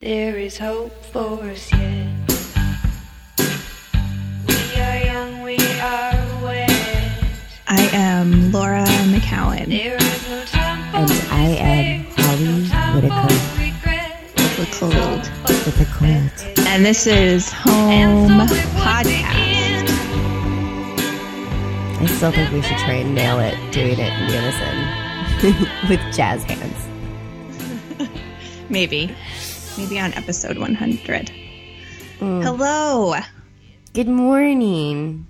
There is hope for us yet. We are young, we are wet. I am Laura McKowen There is no time for And I am Holly Whitaker. for with a cold. with a cold. And this is Home so Podcast. I still think we should try and nail it doing it in unison with jazz hands. Maybe. Maybe on episode 100. Mm. Hello. Good morning.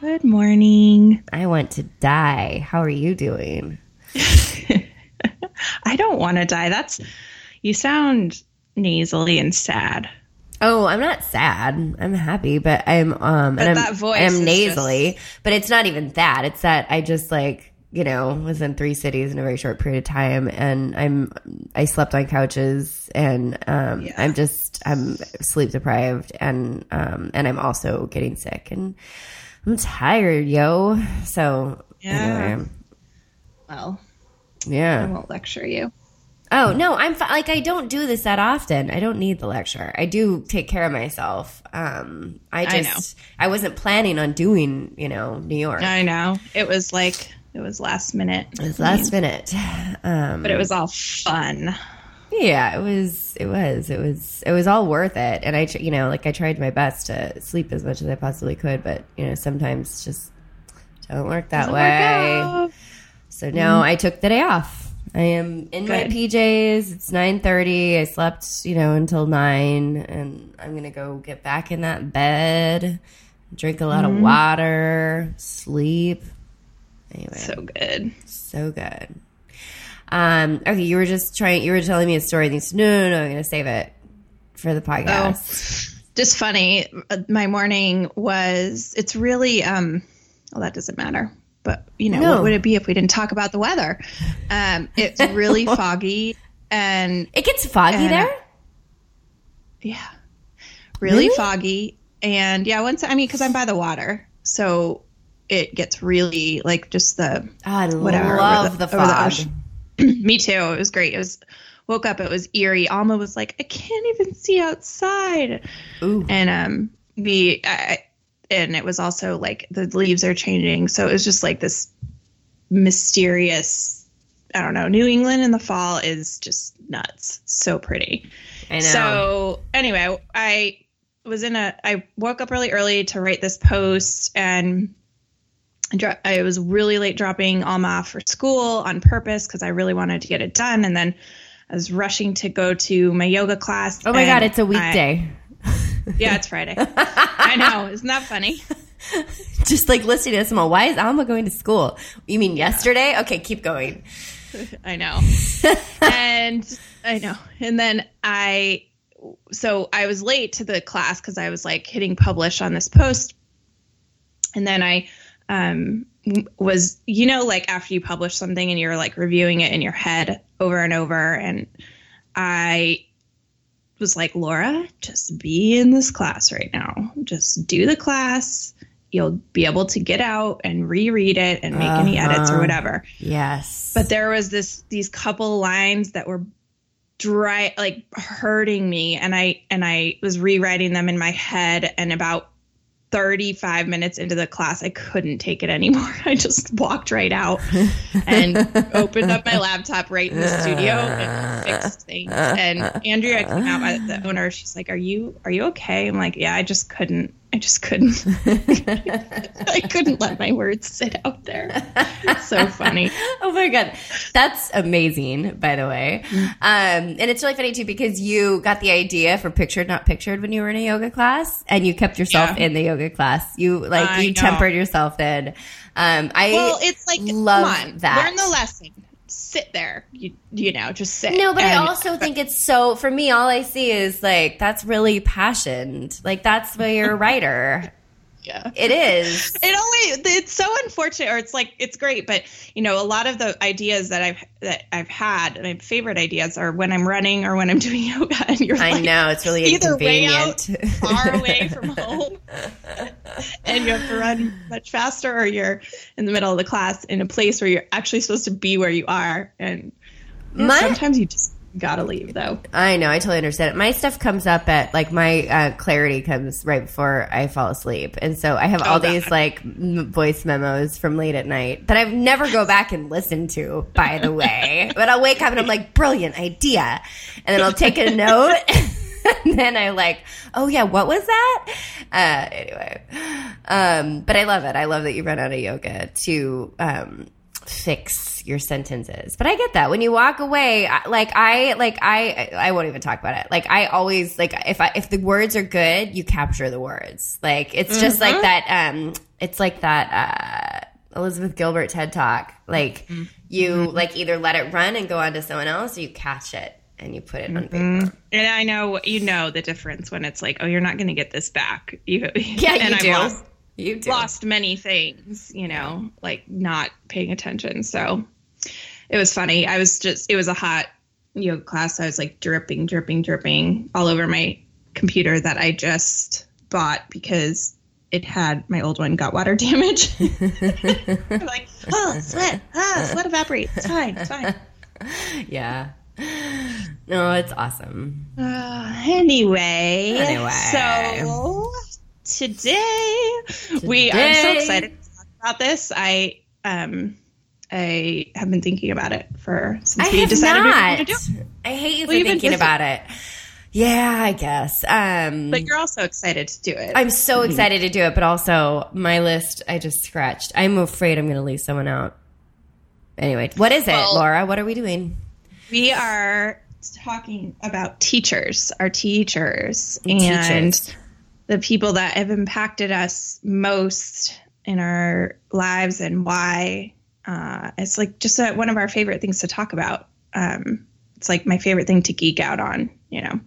Good morning. I want to die. How are you doing? I don't want to die. That's, you sound nasally and sad. Oh, I'm not sad. I'm happy, but I'm um But and I'm, that voice I'm nasally, but it's not even that. It's that I just like you know was in three cities in a very short period of time, and I'm I slept on couches, and um Yeah. I'm just I'm sleep deprived, and um and I'm also getting sick, and I'm tired, yo. So Yeah. anyway, Well, yeah, I won't lecture you. Oh no, I'm fi- like I don't do this that often. I don't need the lecture. I do take care of myself. Um, I I just I, wasn't planning on doing you know New York. I know. It was like, it was last minute. it was last minute. Um, But it was all fun. yeah, it was it was it was it was all worth it. And I you know like I tried my best to sleep as much as I possibly could, but you know sometimes just don't work that Doesn't way. out. So now I took the day off. I am in my PJs. It's nine thirty. I slept, you know, until nine, and I'm gonna go get back in that bed, drink a lot of water, sleep. Anyway, so, good. So good. Um, okay, you were just trying. You were telling me a story, and you said, "No, no, no, I'm gonna save it for the podcast." just funny my morning was it's really um well that doesn't matter but you know No. what would it be if we didn't talk about the weather um it's really foggy and It gets foggy And, there. yeah really, Really? foggy and yeah once i mean because i'm by the water so it gets really like just the I whatever, love the, the- over the fog. me too. It was great. It was woke up it was eerie. Alma was like i can't even see outside. Ooh. and um we I, and it was also like the leaves are changing. So it was just like this mysterious i don't know new england in the fall is just nuts. So pretty. I know. so anyway i was in a i woke up really early to write this post and I was really late dropping Alma off for school on purpose because I really wanted to get it done. And then I was rushing to go to my yoga class. oh my god, it's a weekday. yeah, it's Friday. I know. Isn't that funny? just like listening to all, why is Alma going to school? You mean yesterday? Okay, keep going. I know. and I know. And then I, so I was late to the class because I was like hitting publish on this post. And then I um, was, you know, like after you publish something and you're like reviewing it in your head over and over. And I was like, Laura, just be in this class right now. Just do the class. You'll be able to get out and reread it and make any edits or Uh-huh. whatever. Yes. But there was this these couple lines that were dry like hurting me and I and I was rewriting them in my head and about 35 minutes into the class I couldn't take it anymore. I just walked right out and opened up my laptop right in the studio and fixed things. And Andrea came out the owner she's like, "Are you are you okay?" I'm like, "Yeah, I just couldn't I just couldn't I couldn't let my words sit out there." It's so funny. oh my god, that's amazing. By the way, Mm. um, and it's really funny too because you got the idea for pictured not pictured when you were in a yoga class, and you kept yourself Yeah. in the yoga class. You like I you know. tempered yourself in. Um, I Well, it's like love that. Learn the lesson. Sit there. You you know, just sit. No, but I And- also think it's so. For me, all I see is like that's really passioned. Like that's why you're a writer. Yeah. It is. It only it's so unfortunate, or it's like it's great, but you know, a lot of the ideas that I've that I've had, my favorite ideas are when I'm running or when I'm doing yoga, and you're I like know it's really either way out, far away from home, and you have to run much faster, or you're in the middle of the class in a place where you're actually supposed to be where you are, and My- sometimes you just Gotta leave though. I know. I totally understand it. My stuff comes up at like my uh, clarity comes right before I fall asleep, and so I have all Oh, these like m- voice memos from late at night that I never go back and listen to. By the way, but I'll wake up and I'm like, brilliant idea, and then I'll take a note. And then I like, oh yeah, what was that? Uh, anyway, um, but I love it. I love that you run out of yoga to um, fix your sentences. But I get that when you walk away, like I like I I won't even talk about it. Like I always like if I if the words are good, you capture the words. Like it's just like that. Um, it's like that. Uh, Elizabeth Gilbert TED Talk. Like you like either let it run and go on to someone else, or you catch it and you put it on paper. And I know you know the difference when it's like, oh, you're not going to get this back. You, Yeah, and you I've do. lost, you do. lost many things, you know, like not paying attention. So it was funny. I was just, it was a hot yoga class. I was like dripping, dripping, dripping all over my computer that I just bought because it had my old one got water damage. Like, oh, sweat, ah, sweat evaporate. It's fine, it's fine. Yeah. No, it's awesome. Uh, anyway, Anyway. so today, we I'm so excited to talk about this. I um I have been thinking about it for since I we have decided we were not. going to do. it. I hate you Well, been thinking about it. Yeah, I guess. Um, But you're also excited to do it. I'm so excited to do it, but also my list I just scratched. I'm afraid I'm going to leave someone out. Anyway, what is it, Well- Laura? What are we doing? we are talking about teachers, our teachers, and Teachers. The people that have impacted us most in our lives and why. Uh, it's like just a, one of our favorite things to talk about. Um, it's like my favorite thing to geek out on, you know.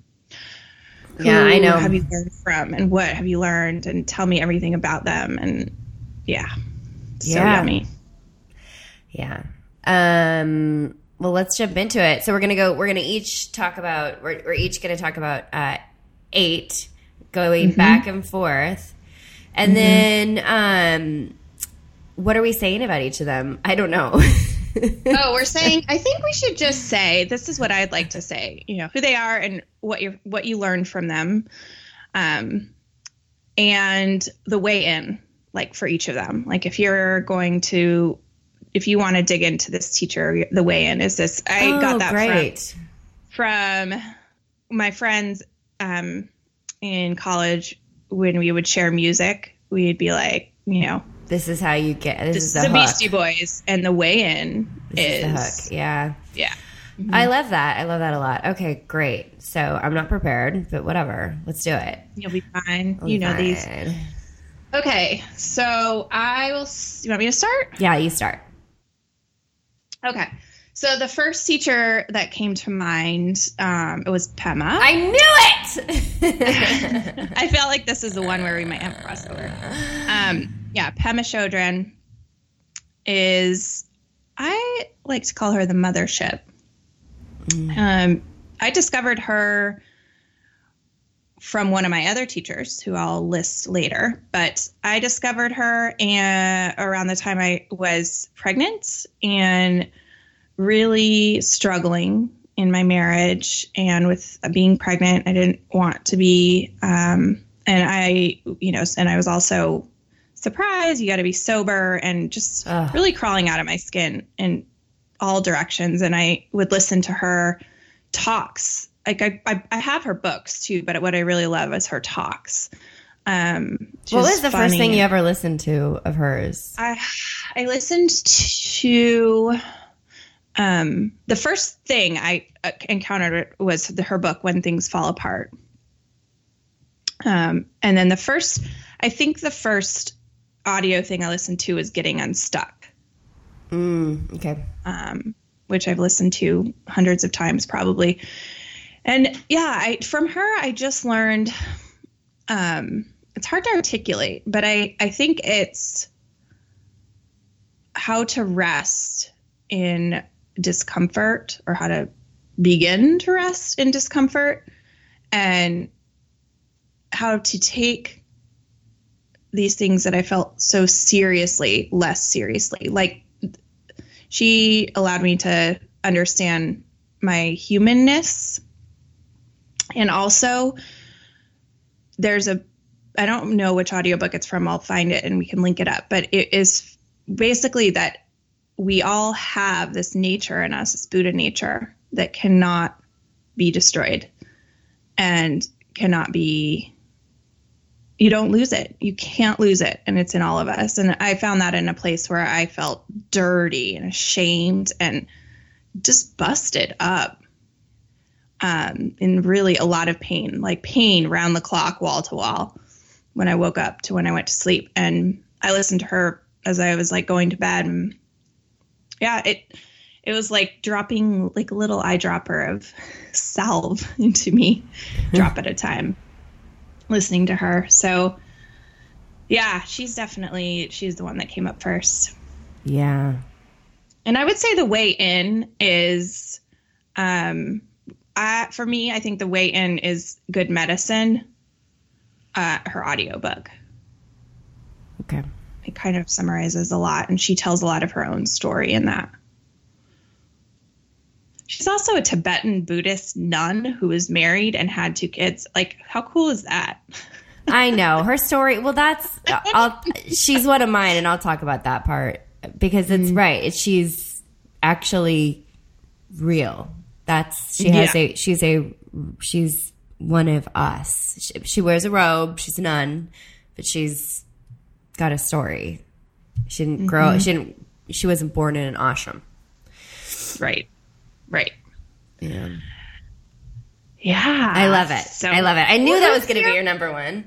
Yeah, I know. Have you learned from, and what have you learned, and tell me everything about them, and yeah, so Yeah. yummy. Yeah. Um, well, let's jump into it. So we're gonna go. We're gonna each talk about. We're, we're each gonna talk about uh, eight, going back and forth, and then um, what are we saying about each of them? I don't know. oh, we're saying. I think we should just say this is what I'd like to say. You know who they are and what you what you learned from them, um, and the way in, like for each of them. Like if you're going to, if you want to dig into this teacher, the way in is this. I oh, got that from from my friends um, in college when we would share music. We'd be like, you know, This is how you get. This, this is the, the. Beastie Boys, and the way in This is, is, the hook. Yeah. yeah. I love that. I love that a lot. Okay, great. So I'm not prepared, but whatever. Let's do it. You'll be fine. you know these. Okay, so I will. s- You want me to start? Yeah, you start. Okay. So the first teacher that came to mind, um, it was Pema. I knew it. I felt like this is the one where we might have crossover. Um, yeah, Pema Chodron is, I like to call her the mothership. Um, I discovered her from one of my other teachers, who I'll list later. But I discovered her and around the time I was pregnant and really struggling in my marriage and with being pregnant. I didn't want to be, um, and I, you know, and I was also surprised. You got to be sober and just Ugh. really crawling out of my skin in all directions. And I would listen to her talks. Like I, I, I have her books too, but what I really love is her talks. Um, what was the first thing you ever listened to of hers? I I listened to um the first thing I uh, encountered was the, her book When Things Fall Apart. Um and then the first I think the first audio thing I listened to was Getting Unstuck, Mm, okay. um which I've listened to hundreds of times probably. And yeah, I from her I just learned um it's hard to articulate, but I I think it's how to rest in discomfort or how to begin to rest in discomfort and how to take these things that I felt so seriously less seriously. Like she allowed me to understand my humanness. And also there's a I don't know which audiobook it's from. I'll find it and we can link it up, but it is basically that we all have this nature in us, this Buddha nature that cannot be destroyed and cannot be you don't lose it. You can't lose it. And it's in all of us. And I found that in a place where I felt dirty and ashamed and just busted up. Um, in really a lot of pain, like pain round the clock, wall to wall, when I woke up to when I went to sleep. And I listened to her as I was like going to bed. And yeah, it it was like dropping like a little eyedropper of salve into me, drop at a time listening to her. So yeah, she's definitely she's the one that came up first. Yeah. And I would say the way in is um I for me, I think the way in is good medicine. Uh her audiobook. Okay. It kind of summarizes a lot and she tells a lot of her own story in that. She's also a Tibetan Buddhist nun who was married and had two kids. Like, how cool is that? I know her story. Well, that's I'll, she's one of mine, and I'll talk about that part because it's mm-hmm. right. She's actually real. That's she has Yeah. a she's a she's one of us. She, she wears a robe. She's a nun, but she's got a story. She didn't grow. She didn't. She wasn't born in an ashram. Right. Right. Yeah. Yeah. I love it. So, I love it. I knew that was going to be your- your number one.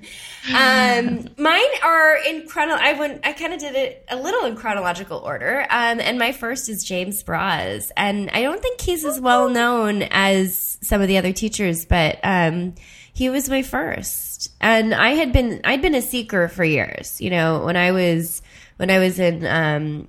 Um, mine are in chrono. I went. I kind of did it a little in chronological order. Um, and my first is James Baraz, and I don't think he's as well known as some of the other teachers, but um, he was my first. And I had been I'd been a seeker for years. You know, when I was when I was in um,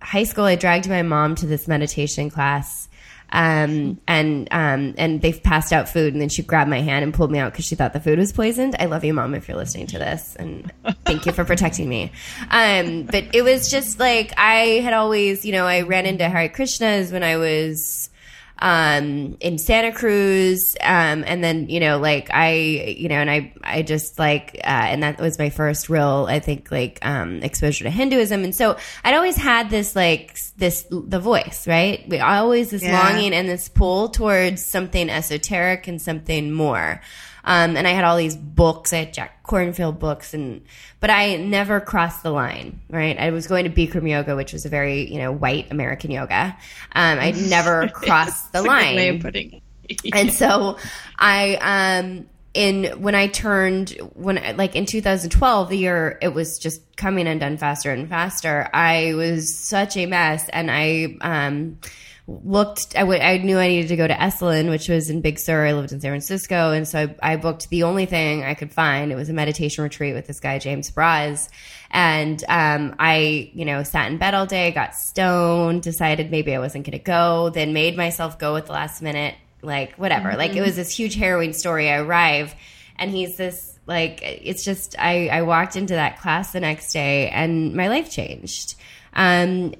high school, I dragged my mom to this meditation class. Um, and, um, and they passed out food and then she grabbed my hand and pulled me out because she thought the food was poisoned. I love you, mom, if you're listening to this and thank you for protecting me. Um, but it was just like, I had always, you know, I ran into Hare Krishnas when I was, um, in Santa Cruz. Um, and then, you know, like I, you know, and I, I just like, uh, and that was my first real, I think, like, um, exposure to Hinduism. And so I'd always had this, like, this, the voice, right? We always this Yeah. longing and this pull towards something esoteric and something more. Um, and I had all these books. I had Jack Kornfield books, and but I never crossed the line. Right, I was going to Bikram yoga, which was a very you know white American yoga. Um, I never crossed the line way of putting it. and so I um in when I turned when like in 2012 the year it was just coming undone faster and faster I was such a mess and I um looked I w- I knew I needed to go to Esalen which was in Big Sur I lived in San Francisco and so I, I booked the only thing I could find it was a meditation retreat with this guy James Baraz and um, I, you know, sat in bed all day, got stoned, decided maybe I wasn't going to go, then made myself go at the last minute, like whatever. Like it was this huge harrowing story. I arrive, and he's this like it's just I I walked into that class the next day, and my life changed. Um,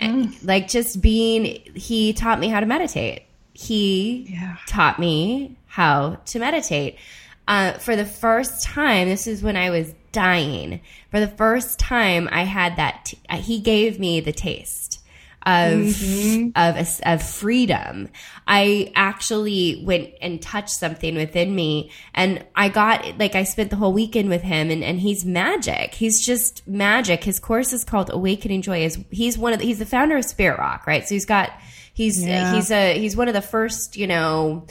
like just being, he taught me how to meditate. He Yeah. taught me how to meditate. Uh, for the first time, this is when I was dying. For the first time, I had that. T- he gave me the taste of of a- of freedom. I actually went and touched something within me, and I got like I spent the whole weekend with him, and and he's magic. He's just magic. His course is called Awakening Joy. Is he's one of the, he's the founder of Spirit Rock, right? So he's got he's Yeah. he's a he's one of the first you know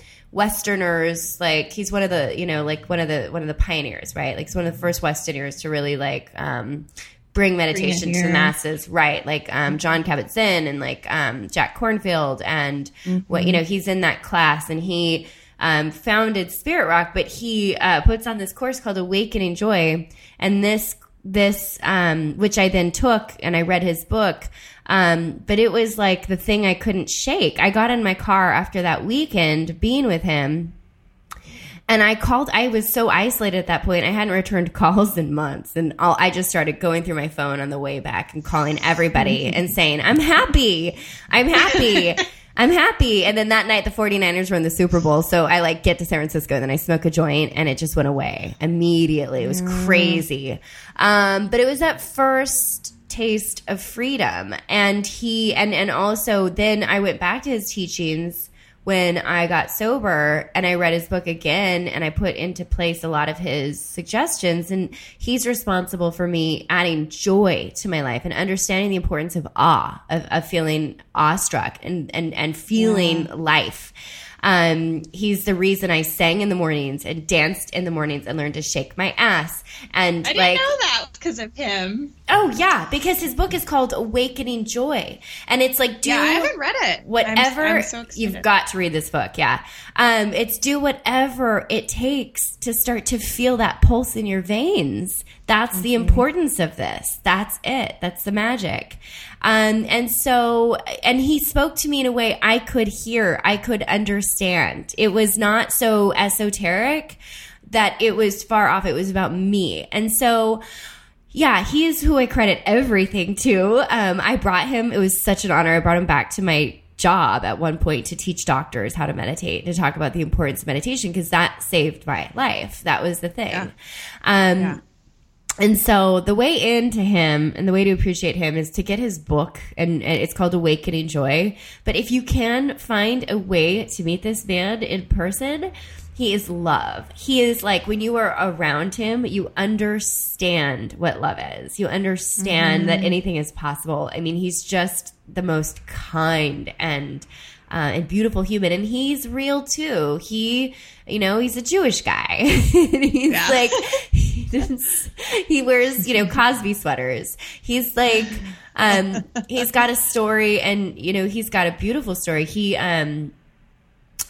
westerners like he's one of the you know like one of the one of the pioneers right like he's one of the first westerners to really like um bring meditation to the masses right like um john kabat-zinn and like um jack kornfield and what you know he's in that class and he um, founded Spirit Rock, but he uh, puts on this course called Awakening Joy, and this this um, which I then took and I read his book. Um, but it was like the thing I couldn't shake. I got in my car after that weekend being with him. And I called, I was so isolated at that point. I hadn't returned calls in months. And all, I just started going through my phone on the way back and calling everybody and saying, I'm happy. I'm happy. I'm happy. And then that night, the 49ers were in the Super Bowl. So I like get to San Francisco, then I smoke a joint, and it just went away immediately. It was crazy. Um, but it was that first taste of freedom. And he, and, and also then I went back to his teachings when I got sober and I read his book again and I put into place a lot of his suggestions. And he's responsible for me adding joy to my life and understanding the importance of awe, of, of feeling awestruck and, and, and feeling life. Um, he's the reason I sang in the mornings and danced in the mornings and learned to shake my ass. And I didn't like, know that because of him. Oh yeah, because his book is called Awakening Joy. And it's like, do Yeah, I haven't read it. I'm- whatever I'm so you've got to read this book yeah. Um, it's do whatever it takes to start to feel that pulse in your veins. That's the Mm-hmm. importance of this. That's it. That's the magic. Um, and so and he spoke to me in a way i could hear i could understand. It was not so esoteric that it was far off. It was about me. And so yeah, he is who I credit everything to. Um, I brought him, it was such an honor. I brought him back to my job at one point to teach doctors how to meditate, to talk about the importance of meditation, because that saved my life. That was the thing. Yeah. Um, Yeah. and so the way into him and the way to appreciate him is to get his book, and and it's called Awakening Joy. But if you can find a way to meet this man in person, he is love. He is like when you are around him, you understand what love is. You understand that anything is possible. I mean, he's just the most kind and uh, and beautiful human, and he's real too. He, you know, he's a Jewish guy. He's Yeah. like, he, just- he wears, you know, Cosby sweaters. He's like, um, he's got a story, and you know, he's got a beautiful story. He, um,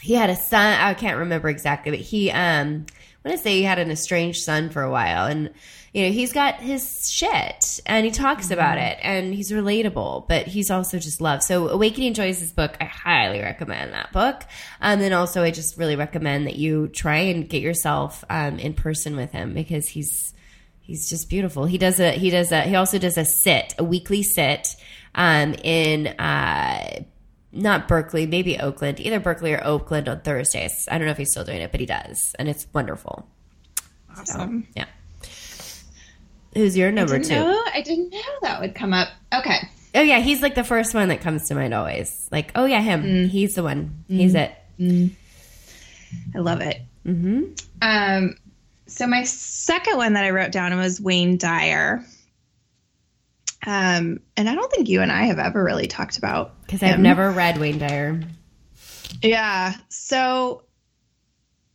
he had a son. I can't remember exactly, but he, um, I want to say he had an estranged son for a while, and you know, he's got his shit, and he talks about it, and he's relatable, but he's also just love. So, Awakening Joy is his book. I highly recommend that book. And then also, I just really recommend that you try and get yourself um, in person with him because he's he's just beautiful. He does a he does a he also does a sit, a weekly sit um, in. Uh, not Berkeley, maybe Oakland, either Berkeley or Oakland on Thursdays. I don't know if he's still doing it, but he does, and it's wonderful. Awesome. Yeah. Who's your number Didn't two? know- I didn't know that would come up. Okay. Oh yeah, he's like the first one that comes to mind always. Like, oh yeah, him. Mm. He's the one. He's it. I love it. Mm-hmm. Um, so my second one that I wrote down was Wayne Dyer. Um, and I don't think you and I have ever really talked about Because I've never read Wayne Dyer. Yeah. So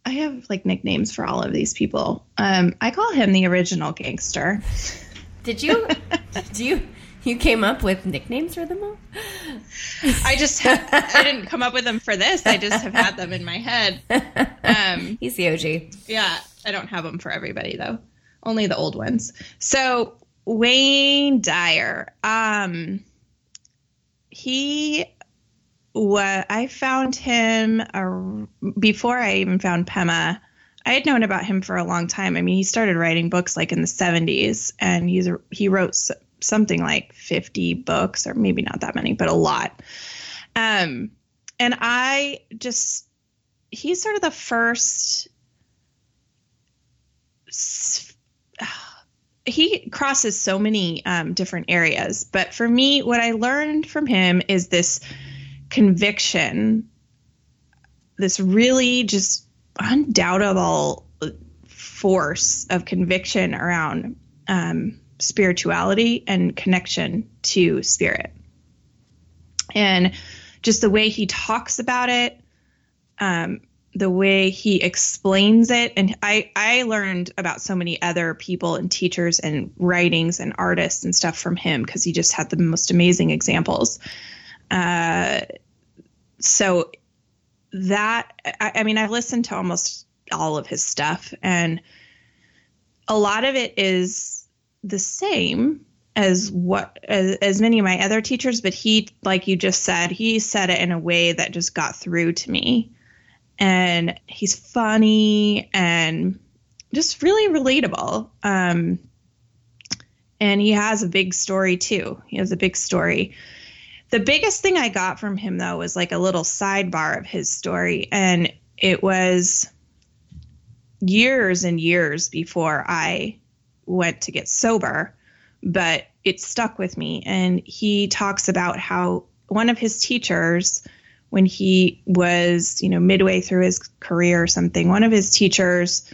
I have like nicknames for all of these people. Um, I call him the original gangster. Did you? do you? You came up with nicknames for them all? I just ha- I didn't come up with them for this. I just have had them in my head. Um, He's the OG. Yeah, I don't have them for everybody though. Only the old ones. So Wayne Dyer, um, he, what I found him uh, before I even found Pema. I had known about him for a long time. I mean, he started writing books like in the '70s, and he's he wrote something like 50 books, or maybe not that many, but a lot. Um, and I just he's sort of the first he crosses so many um, different areas but for me what i learned from him is this conviction this really just undoubtable force of conviction around um, spirituality and connection to spirit. And just the way he talks about it um, the way he explains it. And I, I learned about so many other people and teachers and writings and artists and stuff from him because he just had the most amazing examples. Uh, so that I, I mean i've listened to almost all of his stuff and a lot of it is the same as what as, as many of my other teachers but he like you just said he said it in a way that just got through to me and he's funny and just really relatable. Um and he has a big story too. He has a big story. The biggest thing I got from him though was like a little sidebar of his story, and it was years and years before I went to get sober, but it stuck with me. And he talks about how one of his teachers, when he was, you know, midway through his career or something, one of his teachers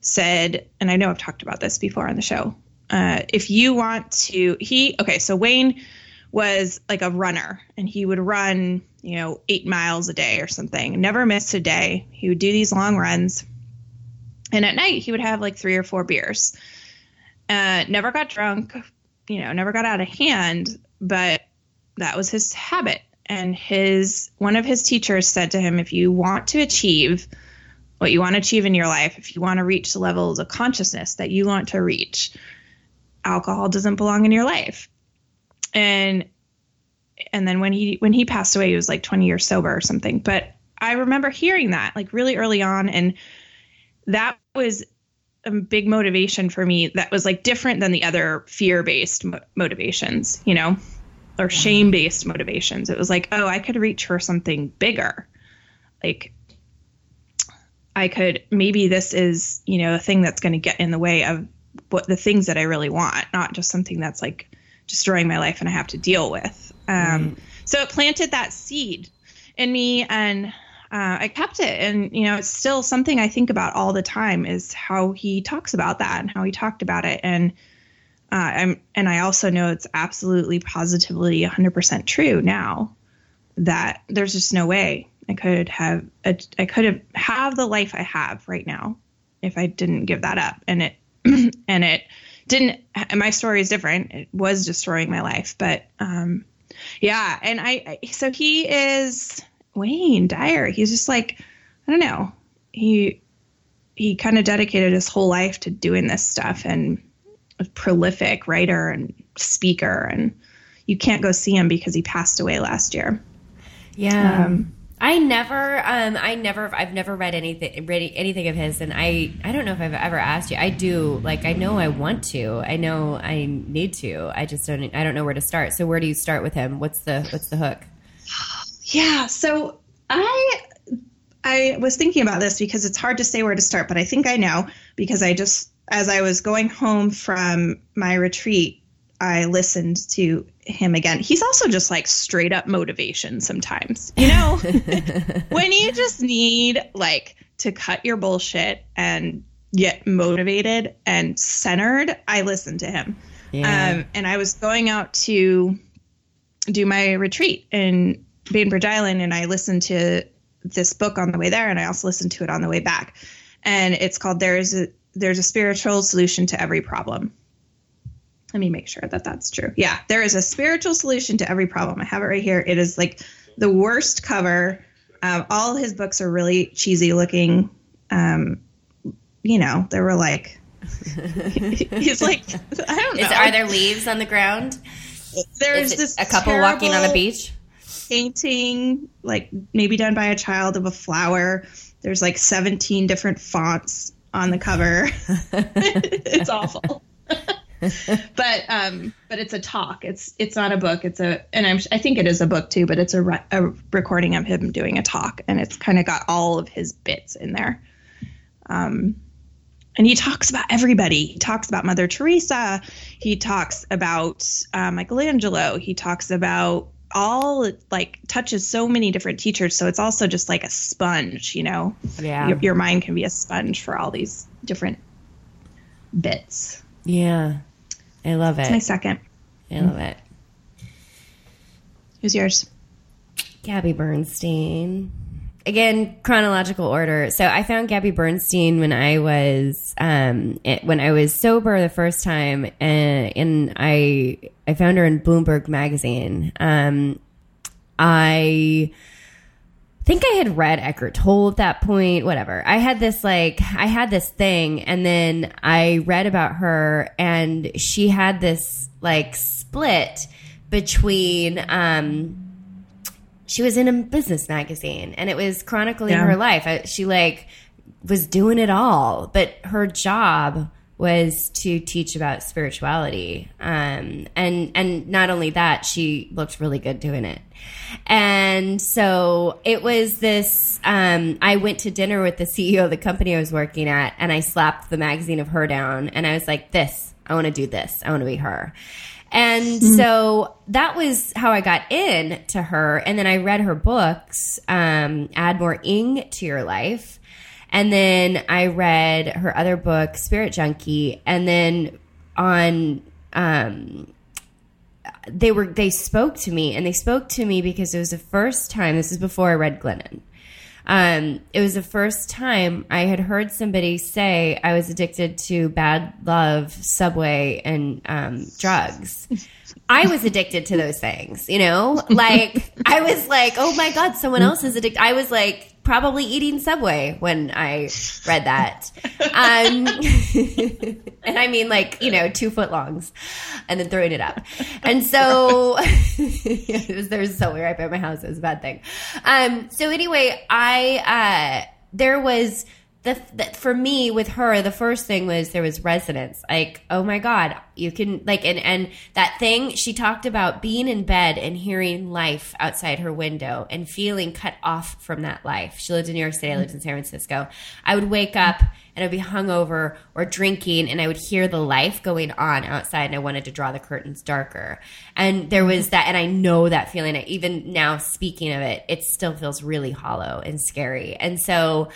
said, and I know I've talked about this before on the show. Uh, if you want to, he, okay, so Wayne was like a runner and he would run, you know, eight miles a day or something, never missed a day. He would do these long runs. And at night, he would have like three or four beers. Uh, never got drunk, you know, never got out of hand, but that was his habit. And his one of his teachers said to him, if you want to achieve what you want to achieve in your life, if you want to reach the levels of consciousness that you want to reach, alcohol doesn't belong in your life. And and then when he when he passed away, he was like 20 years sober or something. But I remember hearing that like really early on, and that was a big motivation for me. That was like different than the other fear based mo- motivations, you know, or shame based motivations. It was like, oh, I could reach for something bigger, like I could maybe this is you know a thing that's going to get in the way of what the things that I really want, not just something that's like destroying my life and I have to deal with. Um, So it planted that seed in me, and uh, I kept it. And you know, it's still something I think about all the time. Is how he talks about that and how he talked about it, and uh, and I also know it's absolutely positively 100% true now that there's just no way I could have a, I could have have the life I have right now if I didn't give that up. And it and it didn't my story is different. It was destroying my life but um yeah. And I, I so he is Wayne Dyer. He's just like I don't know. He he kind of dedicated his whole life to doing this stuff. And a prolific writer and speaker and you can't go see him because he passed away last year Yeah. Um, I never, um, I never, I've never read anything, read anything of his, and I, I don't know if I've ever asked you. I do, like, I know I want to, I know I need to. I just don't, I don't know where to start. So where do you start with him? What's the, what's the hook? Yeah, so I I was thinking about this because it's hard to say where to start, but I think I know because I just as I was going home from my retreat, I listened to him again. He's also just like straight up motivation sometimes. You know, when you just need like to cut your bullshit and get motivated and centered, I listen to him. Yeah. Um, and I was going out to do my retreat in Bainbridge Island, and I listened to this book on the way there, and I also listened to it on the way back. And it's called "There's a There's a Spiritual Solution to Every Problem." Let me make sure that that's true. Yeah, there is a spiritual solution to every problem. I have it right here. It is like the worst cover. Um, all his books are really cheesy looking. Um, you know, they were like. he's like, I don't know. Is, are there leaves on the ground? There's this a couple walking on a beach? painting, like maybe done by a child of a flower. There's like 17 different fonts on the cover. it's awful. but um, but it's a talk. It's it's not a book. It's a and I'm I think it is a book too. But it's a, re- a recording of him doing a talk, and it's kind of got all of his bits in there. Um, and he talks about everybody. He talks about Mother Teresa. He talks about uh, Michelangelo. He talks about all like touches so many different teachers. So it's also just like a sponge, you know. Yeah. Your, your mind can be a sponge for all these different bits. Yeah. I love it. It's my second. I love it. Who's yours? Gabby Bernstein. Again, chronological order. So I found Gabby Bernstein when I was um, it, when I was sober the first time, and, and I I found her in Bloomberg magazine. Um, I think I had read Eckhart Tolle at that point. Whatever. I had this like I had this thing, and then I read about her, and she had this like split between. Um, she was in a business magazine and it was chronicling Yeah. her life. I, she like was doing it all, but her job was to teach about spirituality. Um, and and not only that, she looked really good doing it. And so it was this. Um, I went to dinner with the CEO of the company I was working at, and I slapped the magazine of her down, and I was like, "This, I want to do this. I want to be her." And so that was how I got in to her. And then I read her books, um, Add More Ing to Your Life. And then I read her other book, Spirit Junkie. And then on, um, they were, they spoke to me and they spoke to me because it was the first time, this is before I read Glennon. Um, it was the first time I had heard somebody say I was addicted to bad love, subway, and um, drugs. I was addicted to those things, you know? Like, I was like, oh my God, someone else is addicted. I was like, probably eating Subway when I read that. Um, and I mean, like, you know, two foot longs and then throwing it up. And so there's Subway right by my house. It was a bad thing. Um, so anyway, I, uh, there was, the, the, for me with her the first thing was there was resonance. Like oh my god you can like and and that thing she talked about being in bed and hearing life outside her window and feeling cut off from that life. She lived in new york city i lived in san francisco. I would wake up and i'd be hungover or drinking and i would hear the life going on outside and i wanted to draw the curtains darker. And there was that and i know that feeling. Even now speaking of it it still feels really hollow and scary. And so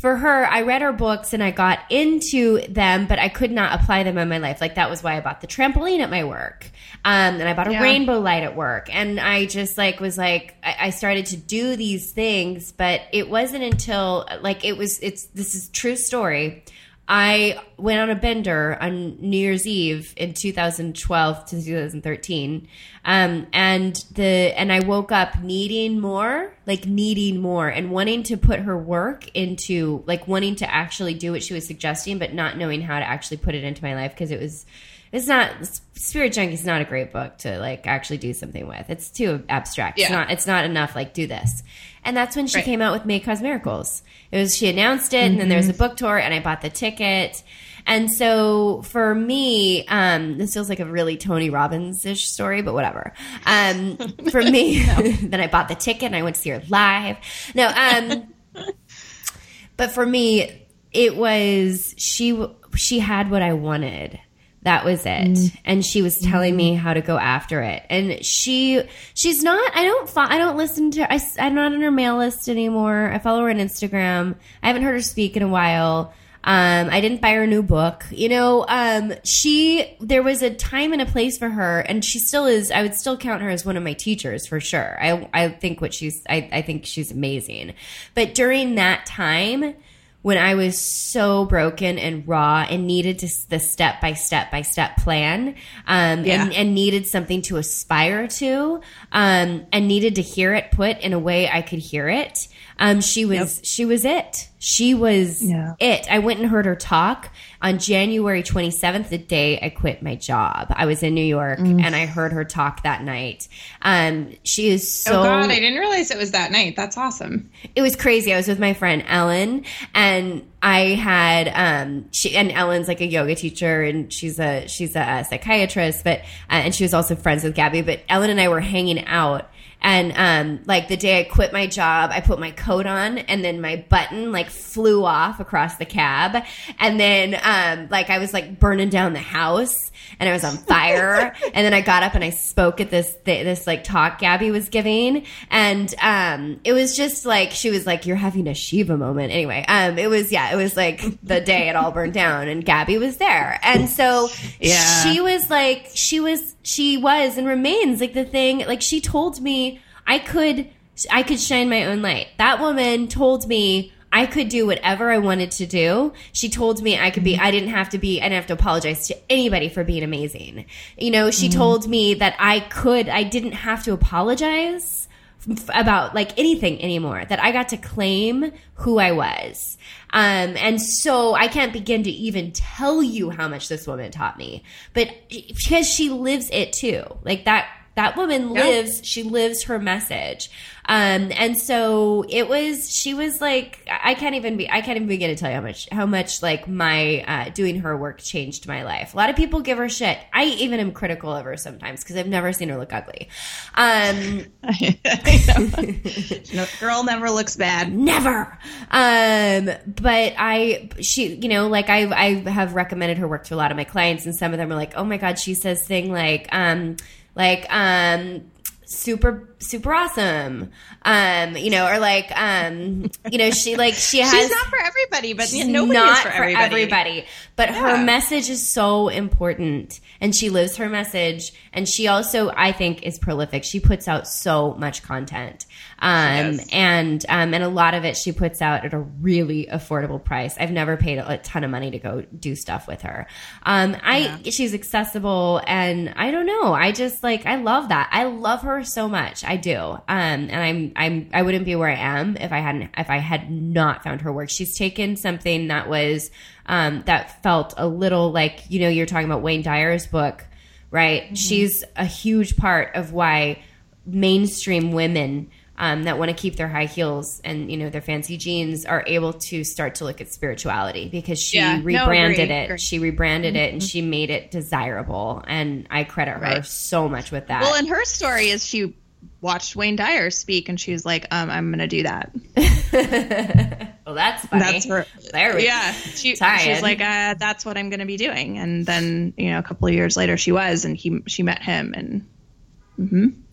for her, I read her books and I got into them, but I could not apply them in my life. Like that was why I bought the trampoline at my work. Um, and I bought a Yeah. rainbow light at work. And I just like was like, I, I started to do these things, but it wasn't until like it was, it's, this is true story. I went on a bender on New Year's Eve in 2012 to 2013, um, and the and I woke up needing more, like needing more, and wanting to put her work into like wanting to actually do what she was suggesting, but not knowing how to actually put it into my life because it was. It's not Spirit Junkie is not a great book to like actually do something with. It's too abstract. It's Yeah. not. It's not enough. Like do this, and that's when she Right. came out with May Cause Miracles. It was she announced it, and then there was a book tour, and I bought the ticket. And so for me, um, this feels like a really Tony Robbins ish story, but whatever. Um, for me, then I bought the ticket and I went to see her live. No, um, but for me, it was she. She had what I wanted. That was it, and she was telling me how to go after it. And she, she's not. I don't. I don't listen to. I, am not on her mail list anymore. I follow her on Instagram. I haven't heard her speak in a while. Um, I didn't buy her new book. You know, um, she there was a time and a place for her, and she still is. I would still count her as one of my teachers for sure. I I think what she's. I, I think she's amazing. But during that time, when I was so broken and raw and needed to the step by step by step plan, um, Yeah. and, and needed something to aspire to, um, and needed to hear it put in a way I could hear it. Um, she was she was it. She was Yeah. it. I went and heard her talk on January 27th, the day I quit my job. I was in New York Mm. and I heard her talk that night. Um, she is so oh God, I didn't realize it was that night. That's awesome. it was crazy. I was with my friend Ellen, and I had um she and Ellen's like a yoga teacher, and she's a she's a psychiatrist, but uh, and she was also friends with Gabby. But Ellen and I were hanging out. And um, like the day I quit my job, I put my coat on, and then my button like flew off across the cab, and then um, like I was like burning down the house, and I was on fire. and then I got up and I spoke at this th- this like talk Gabby was giving, and um, it was just like she was like, "You're having a Shiva moment." Anyway, um, it was yeah, it was like the day it all burned down, and Gabby was there, and so Yeah. she was like, she was she was and remains like the thing. Like she told me I could I could shine my own light. That woman told me I could do whatever I wanted to do. She told me I could be, I didn't have to be, I didn't have to apologize to anybody for being amazing. You know, she told me that I could, I didn't have to apologize f- about like anything anymore, that I got to claim who I was. Um, and so I can't begin to even tell you how much this woman taught me, but because she lives it too. Like that, that woman lives she lives her message um and so it was she was like i can't even be i can't even begin to tell you how much how much like my uh, doing her work changed my life. A lot of people give her shit. I even am critical of her sometimes because i've never seen her look ugly. Um no, girl never looks bad. never. Um but i she you know like i i have recommended her work to a lot of my clients and some of them are like oh my god she says thing like um like um super super awesome um you know or like um you know she like she has She's not for everybody, but She's nobody not is for everybody. everybody. But her message is so important, and she lives her message. And she also, I think, is prolific. She puts out so much content, um, and um, and a lot of it she puts out at a really affordable price. I've never paid a ton of money to go do stuff with her. Um, I she's accessible, and I don't know. I just like I love that. I love her so much. I do. Um, and I'm I'm I wouldn't be where I am if I hadn't if I had not found her work. She's taken something that was um, that felt a little like you know you're talking about Wayne Dyer's book, right? She's a huge part of why mainstream women. Um, that want to keep their high heels and you know their fancy jeans are able to start to look at spirituality because she Yeah. Rebranded agree, it agree. she rebranded it and she made it desirable and i credit her Right. so much with that Well, and her story is she watched Wayne Dyer speak, and she was like, um, "I'm going to do that." well that's funny That's her. there we Yeah, she, Tie she was like, uh, "That's what I'm going to be doing." And then, you know, a couple of years later, she was, and he she met him, and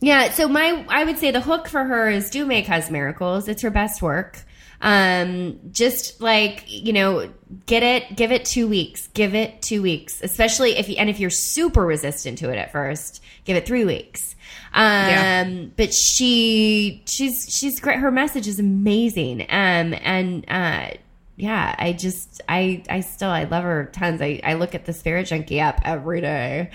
Yeah, so my I would say the hook for her is do May Cause Miracles. It's her best work. Um just like, you know, get it give it 2 weeks. Give it 2 weeks. Especially if you and if you're super resistant to it at first, give it 3 weeks. Um Yeah. but she she's she's great her message is amazing. Um and uh yeah, I just I I still I love her tons. I I look at the Spirit Junkie app every day.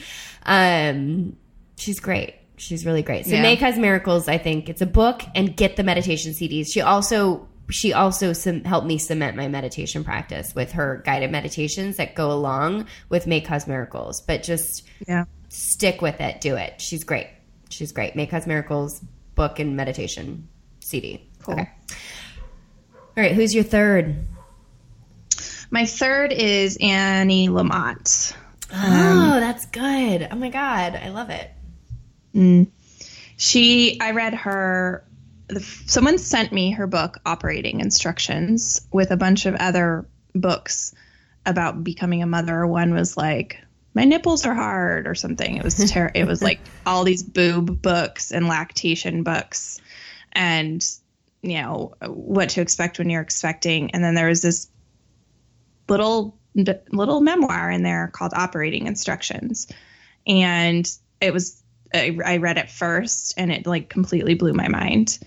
Um she's great. She's really great. So Yeah. May Cause Miracles, I think it's a book and get the meditation CDs. She also she also some, helped me cement my meditation practice with her guided meditations that go along with May Cause Miracles. But just yeah, stick with it, do it. She's great. She's great. May Cause Miracles book and meditation CD. Cool. Okay. All right, who's your third? my third is Annie Lamott. oh, um, that's good. Oh my god, I love it. Mm. She, I read her. The, someone sent me her book, Operating Instructions, with a bunch of other books about becoming a mother. One was like, "My nipples are hard" or something. It was ter- It was like all these boob books and lactation books, and you know what to expect when you're expecting. And then there was this little little memoir in there called Operating Instructions, and it was I, I read it first and it like completely blew my mind.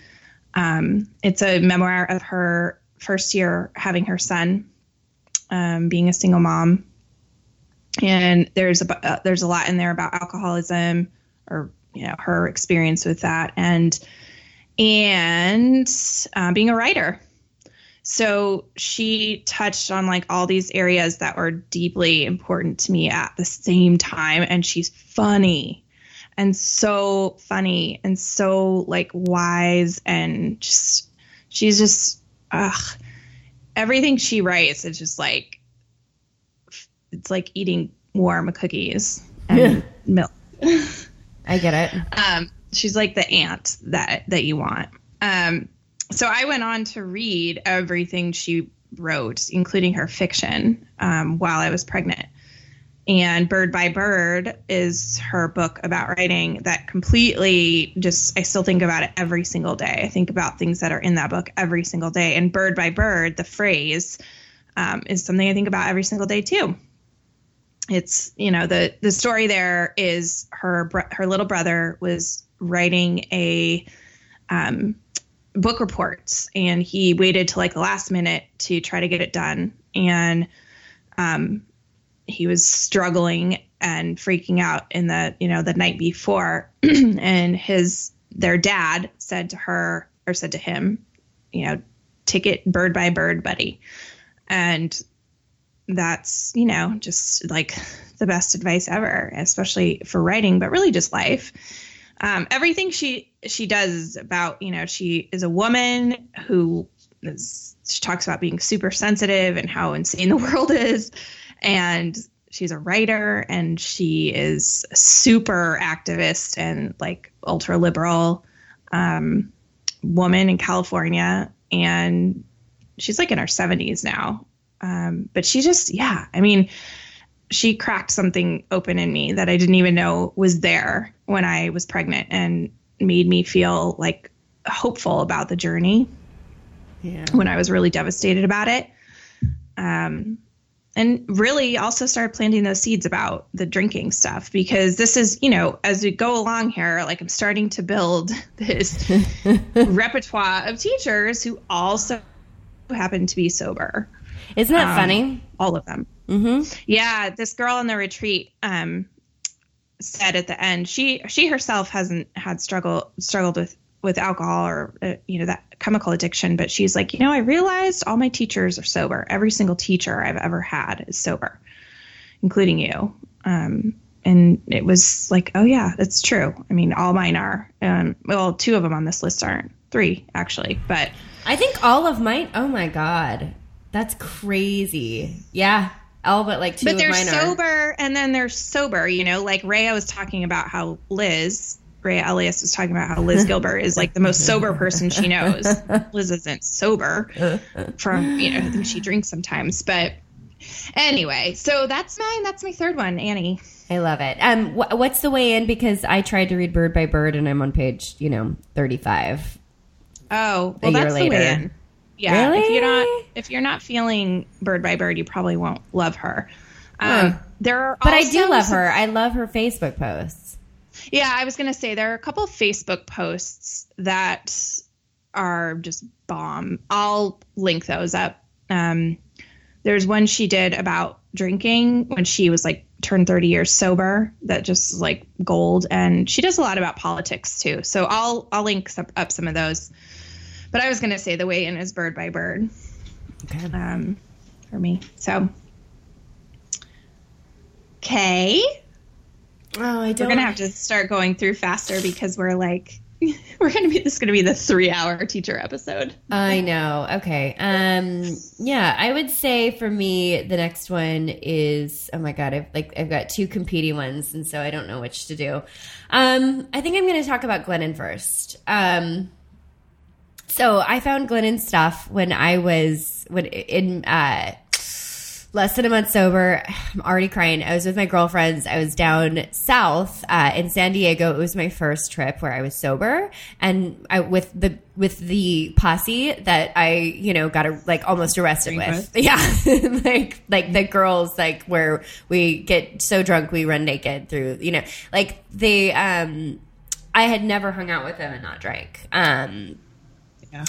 Um, it's a memoir of her first year having her son, um, being a single mom, and there's a uh, there's a lot in there about alcoholism or you know her experience with that and and uh, being a writer. So she touched on like all these areas that were deeply important to me at the same time, and she's funny and so funny and so like wise and just she's just ugh everything she writes is just like it's like eating warm cookies and milk I get it. um, she's like the aunt that that you want. Um, so I went on to read everything she wrote, including her fiction, um, while I was pregnant. And Bird by Bird is her book about writing that completely just, I still think about it every single day. I think about things that are in that book every single day. And Bird by Bird, the phrase, um, is something I think about every single day too it's you know the the story there is her her little brother was writing a um, book reports and he waited till like the last minute to try to get it done. And um, he was struggling and freaking out in the you know the night before. And his their dad said to her or said to him you know take it bird by bird buddy. And that's you know just like the best advice ever especially for writing but really just life. Um, everything she she does is about you know she is a woman who is she talks about being super sensitive and how insane the world is, and she's a writer and she is super activist and like ultra liberal um, woman in California, and she's like in her 70s now. Um, but she just, yeah, I mean, she cracked something open in me that I didn't even know was there when I was pregnant and made me feel like hopeful about the journey Yeah. when I was really devastated about it. Um, and really also started planting those seeds about the drinking stuff because this is, you know, as we go along here, like I'm starting to build this repertoire of teachers who also happen to be sober. Isn't that Um, funny? All of them. Mm-hmm. Yeah, this girl on the retreat um, said at the end she she herself hasn't had struggle struggled with with alcohol or uh, you know that chemical addiction, but she's like, you know, I realized all my teachers are sober. Every single teacher I've ever had is sober, including you. Um, and it was like, oh yeah, that's true. I mean, all mine are. Um, well, two of them on this list aren't. Three actually, but I think all of mine. Oh my god, that's crazy. Yeah, all but like two but of they're mine are. sober and then they're sober you know like Rhea was talking about how liz Rhea Elias was talking about how Liz Gilbert is like the most sober person she knows. Liz isn't sober from, you know, I think she drinks sometimes. But anyway, so that's mine. That's my third one, Annie. I love it. Um, wh- what's the way in? Because I tried to read Bird by Bird, and I'm on page, you know, 35. Oh, A year that's the later. way in. Yeah, if you're not if you're not feeling Bird by Bird, you probably won't love her. Um, Huh. There are, But I do love her. I love her Facebook posts. Yeah, I was going to say there are a couple of Facebook posts that are just bomb. I'll link those up. Um, there's one she did about drinking when she was like turned 30 years sober that just is, like gold and she does a lot about politics too so i'll i'll link up, up some of those but i was going to say the way in is bird by bird Okay. um, for me so okay Oh, I don't. we're gonna have to start going through faster because we're like we're gonna be this is gonna be the three hour teacher episode I know. Okay. Um. Yeah, I would say for me, the next one is. Oh my god, I've like I've got two competing ones, and so I don't know which to do. Um. I think I'm going to talk about Glennon first. Um. So I found Glennon stuff when I was when in uh less than a month sober. I'm already crying. I was with my girlfriends. I was down south uh, in San Diego. It was my first trip where I was sober, and I with the with the posse that I you know got a, like almost arrested Drink with. Yeah, like like the girls like where we get so drunk we run naked through. You know, like they. um I had never hung out with them and not drank. Um, yeah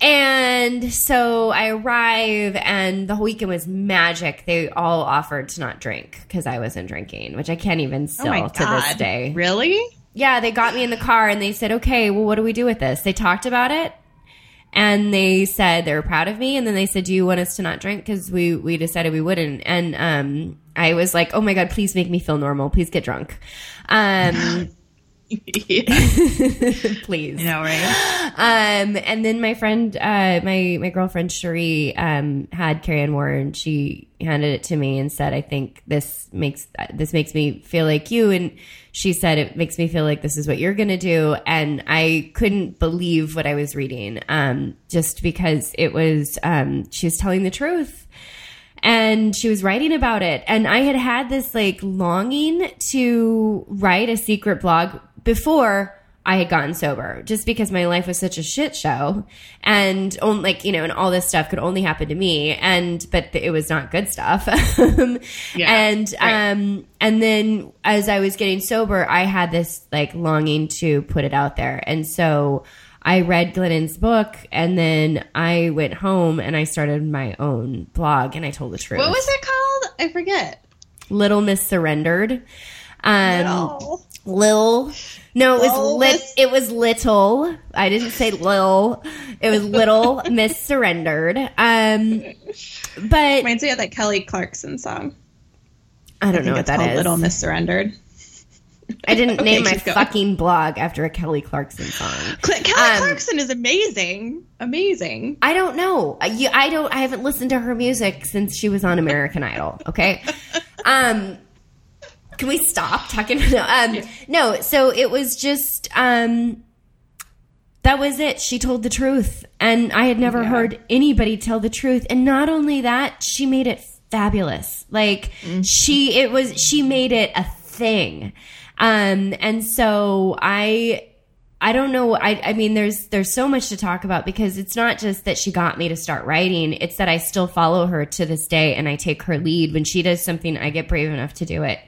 and so I arrive, and the whole weekend was magic. They all offered to not drink because I wasn't drinking, which I can't even oh still my to this day. really Yeah, they got me in the car and they said, "Okay, well, what do we do with this?" They talked about it, and they said they were proud of me. And then they said, "Do you want us to not drink?" Because we we decided we wouldn't. And um, I was like, "Oh my god, please make me feel normal. Please get drunk." Um, please. you know right Um, and then my friend, uh, my my girlfriend Cherie, um, had Carry On and she handed it to me and said, "I think this makes this makes me feel like you." And she said, "It makes me feel like this is what you're gonna do." And I couldn't believe what I was reading, um, just because it was um, she was telling the truth and she was writing about it and i had had this like longing to write a secret blog before i had gotten sober just because my life was such a shit show and on, like you know and all this stuff could only happen to me and but it was not good stuff Yeah, and right. um and then as i was getting sober i had this like longing to put it out there and so I read Glennon's book and then I went home and I started my own blog and I told the truth. what was it called i forget Little Miss Surrendered. Um, no. Lil. No, it was lit. Miss- It was little. I didn't say lil. It was little Miss Surrendered. Um, but reminds me of that kelly clarkson song I don't I know what it's that little miss surrendered I didn't Okay, name my going. fucking blog after a Kelly Clarkson song. Cl- Kelly Um, Clarkson is amazing. Amazing. I don't know. I- you- I don't. I haven't listened to her music since she was on American Idol. Okay. Um, can we stop talking? No. Um, no. So it was just. Um, that was it. She told the truth, and I had never Yeah. heard anybody tell the truth. And not only that, she made it fabulous. Like she, it was. She made it a thing. Um, and so I. I don't know. I, I mean, there's there's so much to talk about because it's not just that she got me to start writing. It's that I still follow her to this day, and I take her lead when she does something. I get brave enough to do it.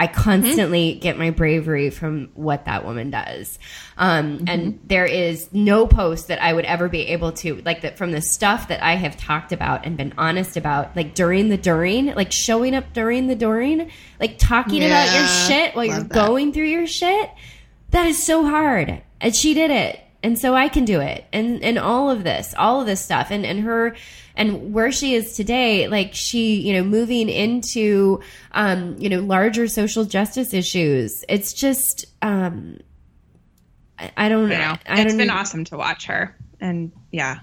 I constantly get my bravery from what that woman does, um, and there is no post that I would ever be able to like that from the stuff that I have talked about and been honest about, like during the during, like showing up during the during, like talking about your shit while you're that. going through your shit. That is so hard. And she did it. And so I can do it. And and all of this, all of this stuff. And and her and where she is today, like she, you know, moving into um, you know, larger social justice issues. It's just um I, I don't I know. I it's don't been know. awesome to watch her. And yeah.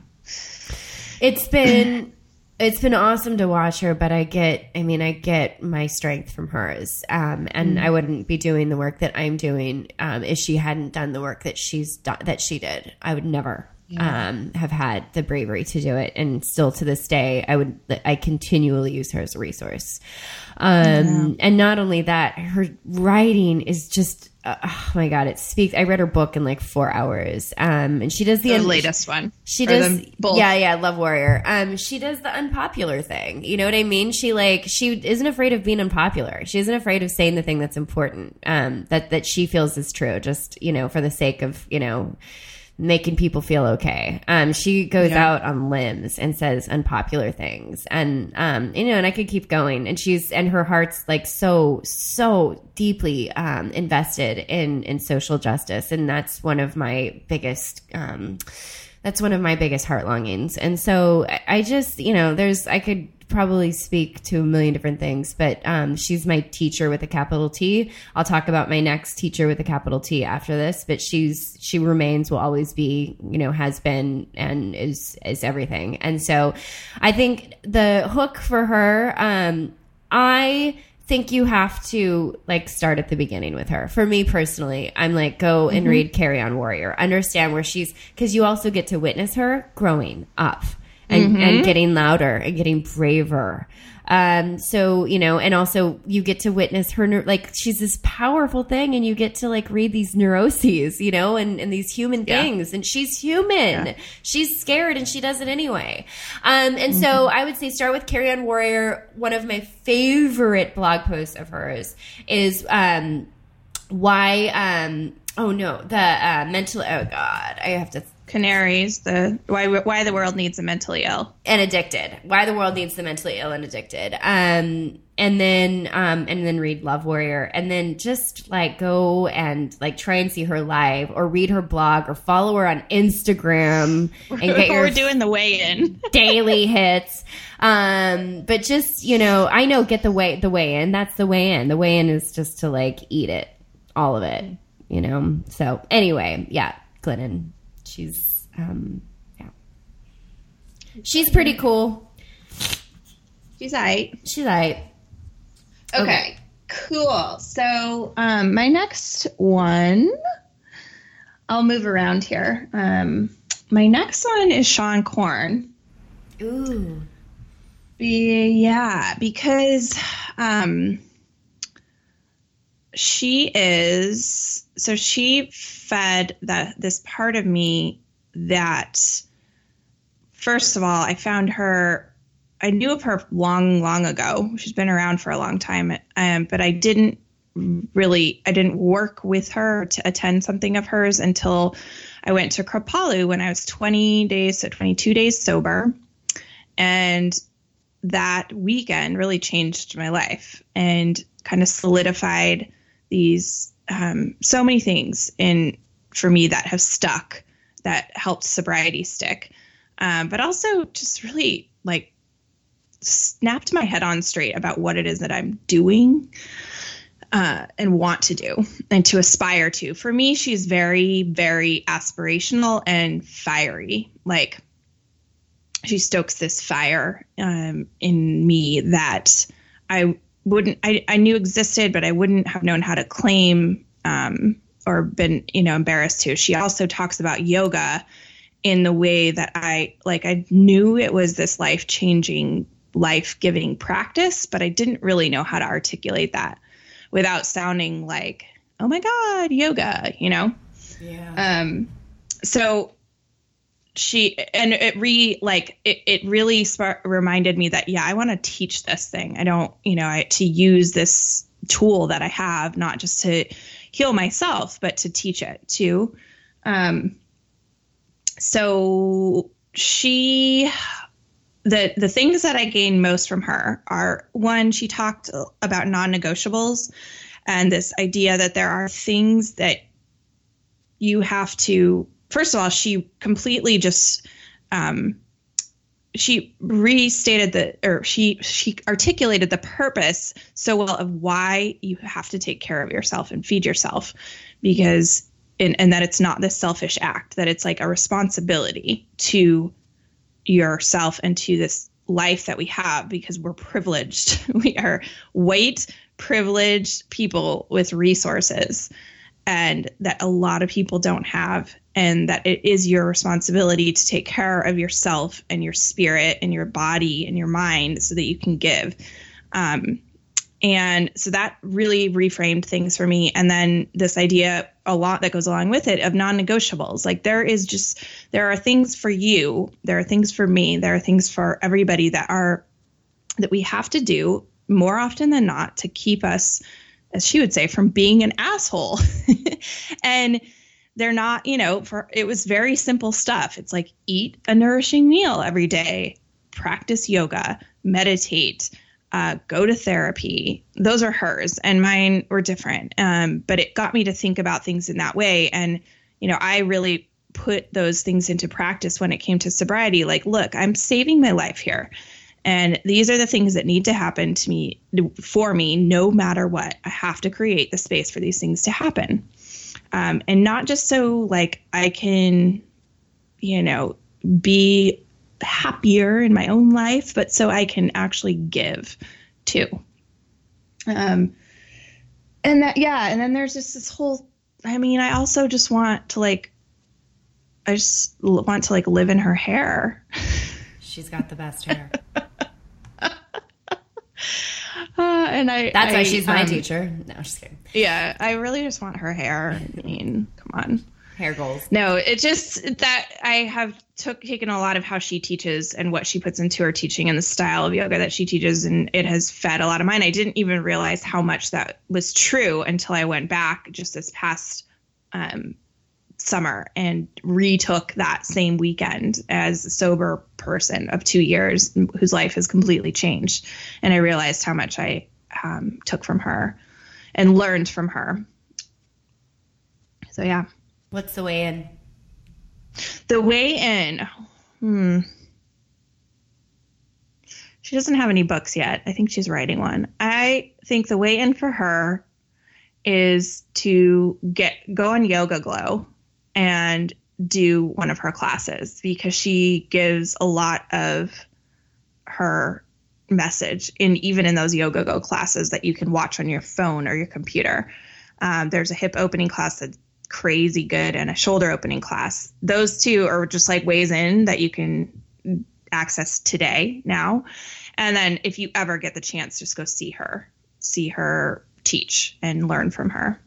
It's been it's been awesome to watch her, but I get I mean I get my strength from hers. Um and I wouldn't be doing the work that I'm doing um if she hadn't done the work that she's done that she did. I would never um have had the bravery to do it and still to this day I would I continually use her as a resource. Um and not only that, her writing is just uh, oh my god, it speaks. I read her book in like 4 hours. Um and she does the, The un- latest one. she does, both. yeah, yeah, Love Warrior. Um, she does the unpopular thing. You know what I mean? She like she isn't afraid of being unpopular. She isn't afraid of saying the thing that's important. Um, that that she feels is true. Just you know, for the sake of you know making people feel okay. Um, she goes Yeah. out on limbs and says unpopular things, and um, you know, and I could keep going. And she's and her heart's like so so deeply um, invested in in social justice, and that's one of my biggest. Um, that's one of my biggest heart longings. And so I- I just, you know, there's, I could probably speak to a million different things, but um, she's my teacher with a capital T. I'll talk about my next teacher with a capital T after this, but she's, she remains, will always be, you know, has been and is, is everything. And so I think the hook for her, um, I, think you have to like start at the beginning with her. For me personally, I'm like go and read Carry On Warrior. Understand where she's cuz you also get to witness her growing up and and getting louder and getting braver. Um so, you know, and also you get to witness her like she's this powerful thing and you get to like read these neuroses, you know, and and these human Yeah. things and she's human. She's scared and she does it anyway. Um and so I would say start with Carry On Warrior. One of my favorite blog posts of hers is um why um oh no the uh mental oh god i have to Canaries, the why why the world needs a mentally ill. and addicted why the world needs the mentally ill and addicted um and then um and then read love warrior and then just like go and like try and see her live or read her blog or follow her on instagram and get your We're doing the weigh in. daily hits. Um, but just you know, I know get the way the way in. That's the way in. The way in is just to like eat it, all of it. You know. So anyway, yeah, Glennon. She's um, yeah, she's pretty cool. She's right. She's like Okay. Cool. So um, my next one, I'll move around here. Um, my next one is Seane Corn. ooh, Be, yeah, because um, she is so she fed that this part of me that first of all I found her I knew of her long long ago. She's been around for a long time um, but I didn't really I didn't work with her to attend something of hers until I went to Kripalu when I was 20 days to 22 days sober. And that weekend really changed my life and kind of solidified these um, so many things in for me that have stuck that helped sobriety stick um, but also just really like snapped my head on straight about what it is that i'm doing uh, and want to do and to aspire to. For me, she's very, very aspirational and fiery. Like she stokes this fire um, in me that I wouldn't, I, I knew existed, but I wouldn't have known how to claim um, or been, you know, embarrassed to. She also talks about yoga in the way that I, like, I knew it was this life changing, life giving practice, but I didn't really know how to articulate that without sounding like, oh my God, yoga, you know? Yeah. Um, so she and it re like it, it really spark, reminded me that yeah i want to teach this thing. I don't you know I, to use this tool that i have not just to heal myself but to teach it too. Um so she the the things that i gained most from her are one she talked about non-negotiables and this idea that there are things that you have to first of all she completely just um, she restated the or she she articulated the purpose so well of why you have to take care of yourself and feed yourself because and, and that it's not this selfish act that it's like a responsibility to yourself and to this life that we have because we're privileged. We are white privileged people with resources and that a lot of people don't have and that it is your responsibility to take care of yourself and your spirit and your body and your mind so that you can give. Um, and so that really reframed things for me. And then this idea a lot that goes along with it of non-negotiables. Like there is just there are things for you. There are things for me. There are things for everybody that are that we have to do more often than not to keep us as she would say from being an asshole. And they're not you know for it was very simple stuff. It's like eat a nourishing meal every day practice yoga meditate uh, go to therapy. Those are hers and mine were different. Um, but it got me to think about things in that way. And you know i really put those things into practice when it came to sobriety. Like look i'm saving my life here. And these are the things that need to happen to me for me no matter what. I have to create the space for these things to happen um, and not just so like I can, you know, be happier in my own life, but so I can actually give too. Um, and that yeah, and then there's just this whole. I mean, I also just want to like. I just want to like live in her hair. She's got the best hair. Uh, and I That's why she's my um, teacher. No, just kidding. Yeah, I really just want her hair. I mean, come on. Hair goals. No, it just that I have took taken a lot of how she teaches and what she puts into her teaching and the style of yoga that she teaches, and it has fed a lot of mine. I didn't even realize how much that was true until I went back just this past um, summer and retook that same weekend as a sober person of two years whose life has completely changed, and I realized how much I um, took from her and learned from her. So yeah. What's the way in? The way in. Hmm. She doesn't have any books yet. I think she's writing one. I think the way in for her is to get go on YogaGlo and do one of her classes because she gives a lot of her message in even in those YogaGlo classes that you can watch on your phone or your computer. Um, there's a hip opening class that's crazy good and a shoulder opening class. Those two are just like ways in that you can access today now. And then if you ever get the chance, just go see her, see her teach and learn from her.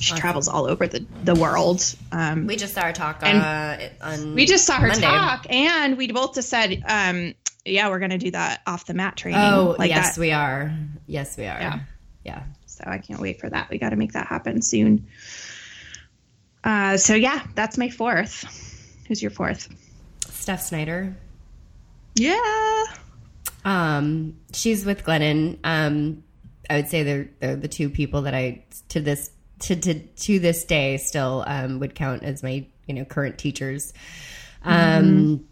She travels all over the, the world. Um, We just saw her talk And uh, on. we just saw her Monday. talk and we both just said, um, yeah, we're going to do that off the mat training. Oh, like yes, that. we are. Yes, we are. Yeah. Yeah. So I can't wait for that. We got to make that happen soon. Uh, so yeah, that's my fourth. Who's your fourth? Steph Snyder. Yeah. Um, she's with Glennon. Um, I would say they're they're the two people that I to this to to to this day still um, would count as my you know current teachers. Um,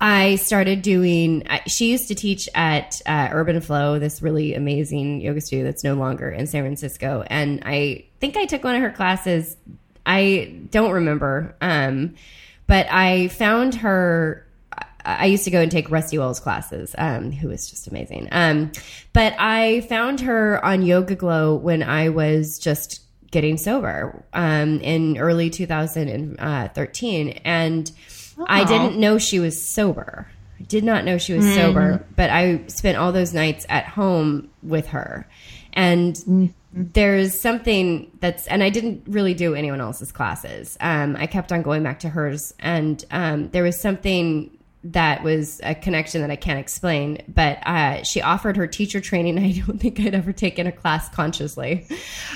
I started doing. She used to teach at uh, Urban Flow, this really amazing yoga studio that's no longer in San Francisco, and I think I took one of her classes. I don't remember, um, but I found her. I- used to go and take Rusty Wells classes, um, who was just amazing. Um, but I found her on YogaGlo when I was just getting sober um, in early 2013, and I didn't know she was sober. I did not know she was sober, but I spent all those nights at home with her. And there's something that's, and I didn't really do anyone else's classes. Um, I kept on going back to hers, and um, there was something that was a connection that I can't explain. But uh, she offered her teacher training. I don't think I'd ever taken a class consciously.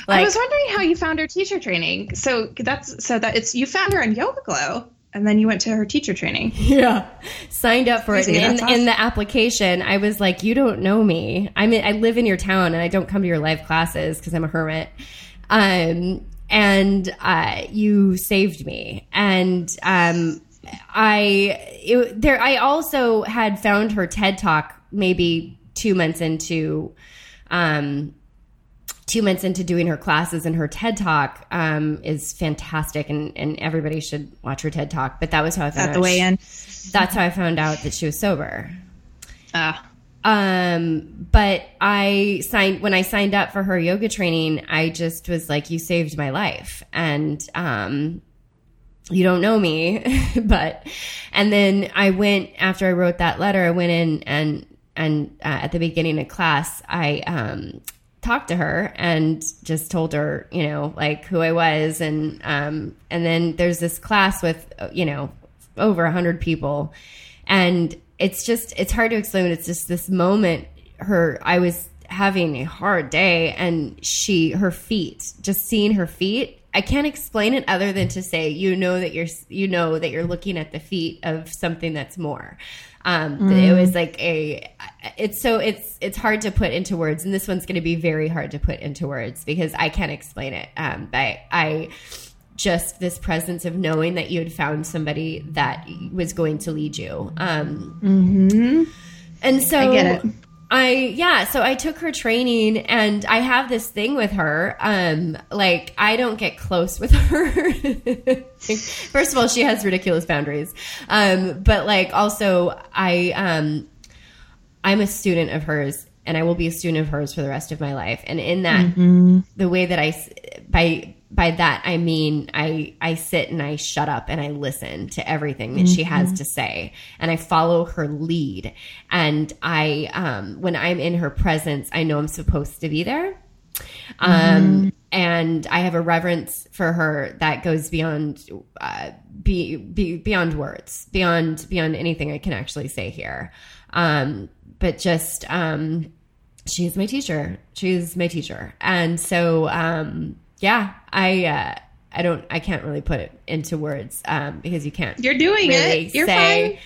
I was wondering how you found her teacher training. So that's so that it's you found her on YogaGlo, and then you went to her teacher training. Yeah, signed up for it. Crazy, And that's in, awesome. in the application, I was like, "You don't know me. I mean, I live in your town, and I don't come to your live classes because I'm a hermit." Um, and uh, you saved me, and um, I it, there. I also had found her TED talk maybe two months into. Um, two months into doing her classes and her TED talk um, is fantastic and, and everybody should watch her TED talk. But that was how I found out the way she- in. That's how I found out that she was sober. Ah, Um, but I signed when I signed up for her yoga training, I just was like, "You saved my life," and um, you don't know me, but and then I went after I wrote that letter. I went in and and uh, at the beginning of class, I um, talked to her and just told her, you know, like who I was, and um, and then there's this class with uh, you know over a hundred people, and it's just it's hard to explain. It's just this moment. Her, I was having a hard day, and she, her feet, just seeing her feet. I can't explain it other than to say you know that you're you know that you're looking at the feet of something that's more. Um, It was like a. It's so it's it's hard to put into words, and this one's going to be very hard to put into words because I can't explain it. Um, but I just this presence of knowing that you had found somebody that was going to lead you. Um, And so I get it. I yeah, so I took her training and I have this thing with her. Um like I don't get close with her. First of all, she has ridiculous boundaries. Um but like also I um I'm a student of hers and I will be a student of hers for the rest of my life. And in that the way that I by by that I mean I I sit and I shut up and I listen to everything that she has to say. And I follow her lead. And I um when I'm in her presence I know I'm supposed to be there. Um and I have a reverence for her that goes beyond uh be, be beyond words beyond beyond anything I can actually say here. Um but just um she's my teacher. She's my teacher. And so, um, yeah, I, uh, I don't, I can't really put it into words, um, because you can't. You're doing really it. You're say,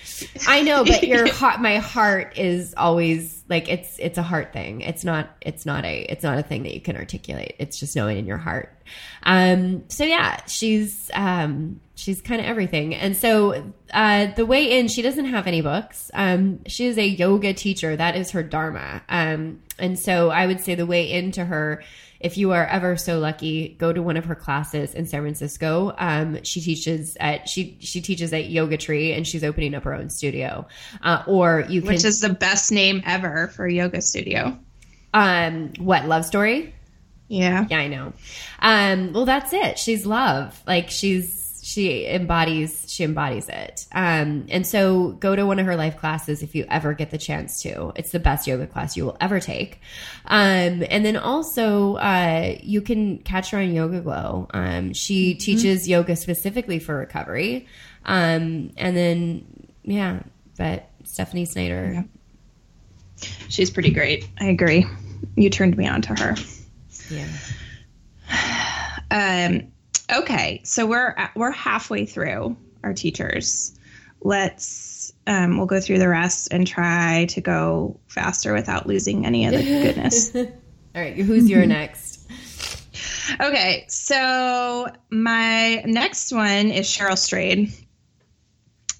I know, but your heart, my heart is always like, it's, it's a heart thing. It's not, it's not a, it's not a thing that you can articulate. It's just knowing in your heart. Um, so yeah, she's, um, she's kind of everything. And so, uh, the way in, she doesn't have any books. Um, she is a yoga teacher. That is her dharma. Um, and so I would say the way into her, if you are ever so lucky, go to one of her classes in San Francisco. Um, she teaches at she she teaches at Yoga Tree, and she's opening up her own studio. Uh, or you can which is the best name ever for a yoga studio. um what love story? Yeah. Yeah, I know. Um, well, that's it. She's love. Like she's she embodies she embodies it. Um, and so go to one of her life classes if you ever get the chance to. It's the best yoga class you will ever take. Um, and then also uh, you can catch her on YogaGlo. Um, she teaches yoga specifically for recovery. Um, and then yeah, but Stephanie Snyder. She's pretty great. I agree. You turned me on to her. Yeah. Um, okay, so we're we're halfway through our teachers. Let's um, we'll go through the rest and try to go faster without losing any of the goodness. All right, who's your next? Okay, so my next one is Cheryl Strayed.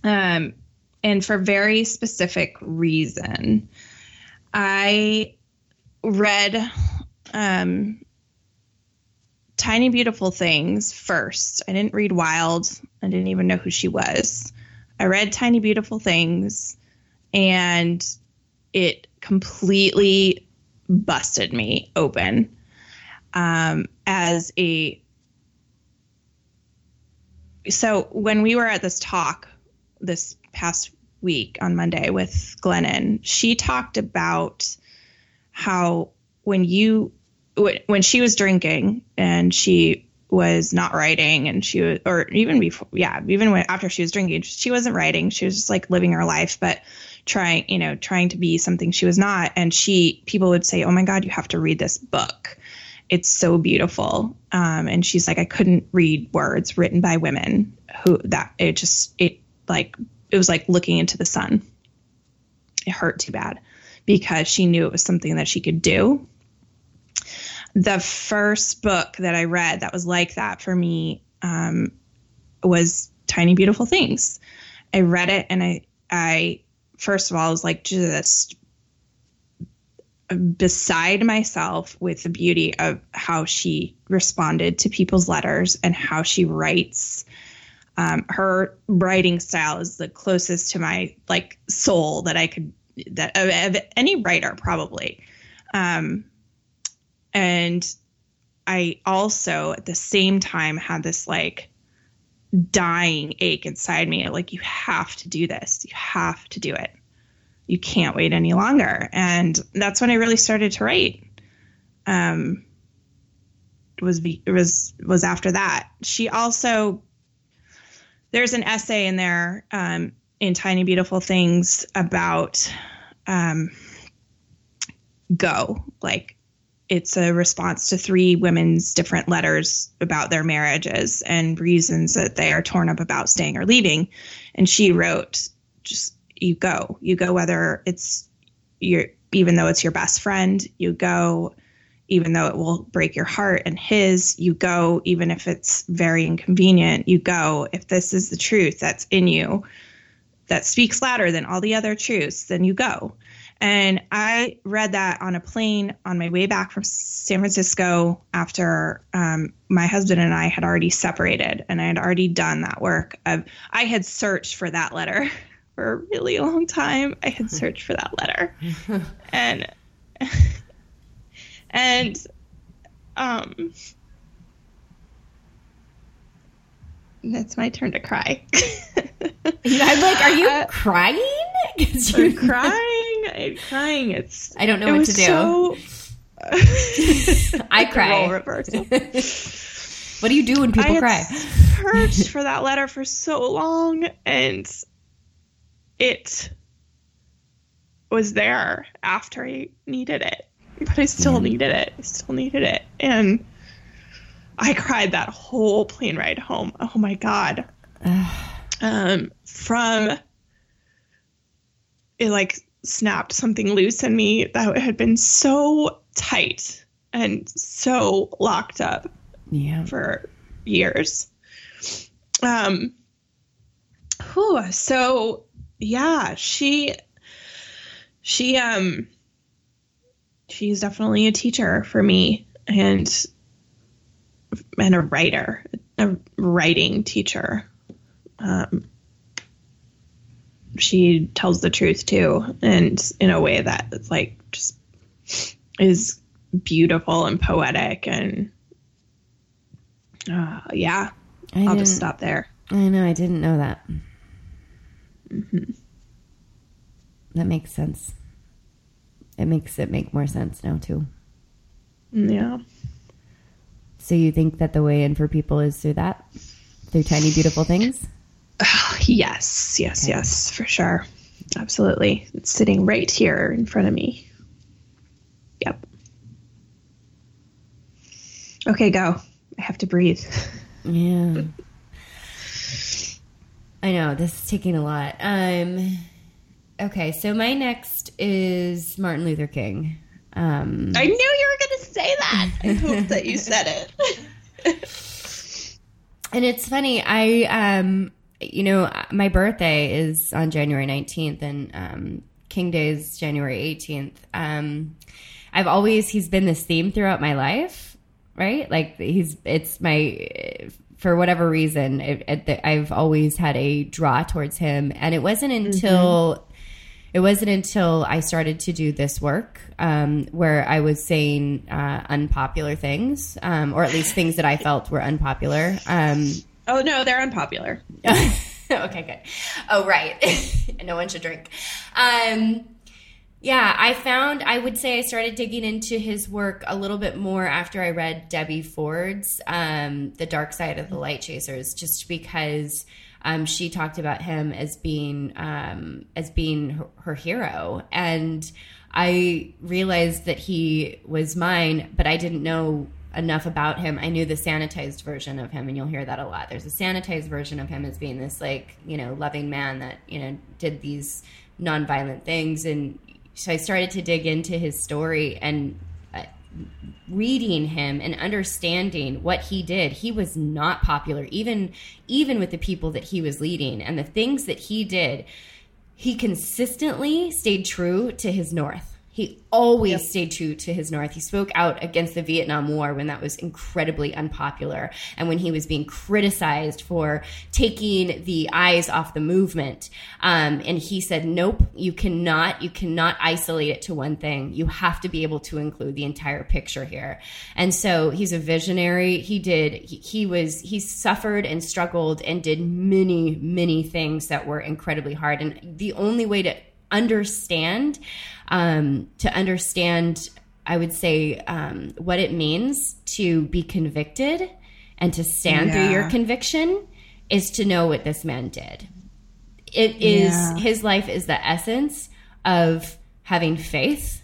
Um, and for very specific reason. I read um, Tiny Beautiful Things first. I didn't read Wild. I didn't even know who she was. I read Tiny Beautiful Things and it completely busted me open um, as a. So when we were at this talk this past week on Monday with Glennon, she talked about how when you when she was drinking and she was not writing and she was or even before yeah even when after she was drinking she wasn't writing. She was just like living her life but trying you know trying to be something she was not. And she people would say oh my god you have to read this book. It's so beautiful. Um, and she's like i couldn't read words written by women who that it just it like it was like looking into the sun. It hurt too bad because she knew it was something that she could do the first book that I read that was like that for me um, was Tiny Beautiful Things. I read it and I, I first of all was like just beside myself with the beauty of how she responded to people's letters and how she writes. Um, her writing style is the closest to my like soul that I could that of, of any writer probably. Um, and I also at the same time had this like dying ache inside me like you have to do this. You have to do it. You can't wait any longer. And that's when i really started to write. Um was was was after that. She also there's an essay in there um in tiny beautiful things about um go like it's a response to three women's different letters about their marriages and reasons that they are torn up about staying or leaving. And she wrote, just you go, you go, whether it's your, even though it's your best friend, you go, even though it will break your heart and his, you go, even if it's very inconvenient, you go. If this is the truth that's in you that speaks louder than all the other truths, then you go. And I read that on a plane on my way back from San Francisco after um, my husband and I had already separated and I had already done that work. Of, I had searched for that letter for a really long time. I had searched for that letter. and, and, um, it's my turn to cry. I'm like, are you Uh, crying? 'Cause I'm you- crying. I'm crying. It's I don't know what to do. So, I cry. reversal. what do you do when people I cry? searched for that letter for so long, and it was there after I needed it, but I still needed it. I still needed it, and I cried that whole plane ride home. Oh my god! um, from it like snapped something loose in me that had been so tight and so locked up Yeah. for years. Um, whew, so yeah, she, she, um, she's definitely a teacher for me and, and a writer, a writing teacher. Um, she tells the truth too, and in a way that it's like just is beautiful and poetic and uh, yeah, I I'll just stop there. I know. I didn't know that. Mm-hmm. That makes sense. It makes it make more sense now too. Yeah. So you think that the way in for people is through that, through tiny beautiful things? Yes, yes, yes, for sure. Absolutely. It's sitting right here in front of me. Yep. Okay, go. I have to breathe. Yeah. I know this is taking a lot. Um. Okay, so my next is Martin Luther King. Um, I knew you were going to say that. I hope that you said it. and it's funny. I um you know, my birthday is on January 19th and um, King Day is January 18th. Um, I've always, he's been this theme throughout my life, right? Like he's, it's my, for whatever reason, it, it, I've always had a draw towards him. And it wasn't until, it wasn't until I started to do this work um, where I was saying uh, unpopular things, um, or at least things that I felt were unpopular. Um, Oh no, they're unpopular. okay, good. Oh, right. no one should drink. Um, yeah, I found, I would say I started digging into his work a little bit more after I read Debbie Ford's um, The Dark Side of the Light Chasers, just because um, she talked about him as being um, as being her, her hero. And I realized that he was mine, but I didn't know enough about him. I knew the sanitized version of him, and you'll hear that a lot. There's a sanitized version of him as being this like you know loving man that you know did these nonviolent things, and so I started to dig into his story and reading him and understanding what he did. He was not popular, even even with the people that he was leading, and the things that he did. He consistently stayed true to his north. He always Yep. stayed true to his North. He spoke out against the Vietnam War when that was incredibly unpopular and when he was being criticized for taking the eyes off the movement. Um, and he said, nope, you cannot, you cannot isolate it to one thing. You have to be able to include the entire picture here. And so he's a visionary. He did, he, he was, he suffered and struggled and did many, many things that were incredibly hard. And the only way to understand um, to understand i would say um, what it means to be convicted and to stand through your conviction is to know what this man did it is Yeah. his life is the essence of having faith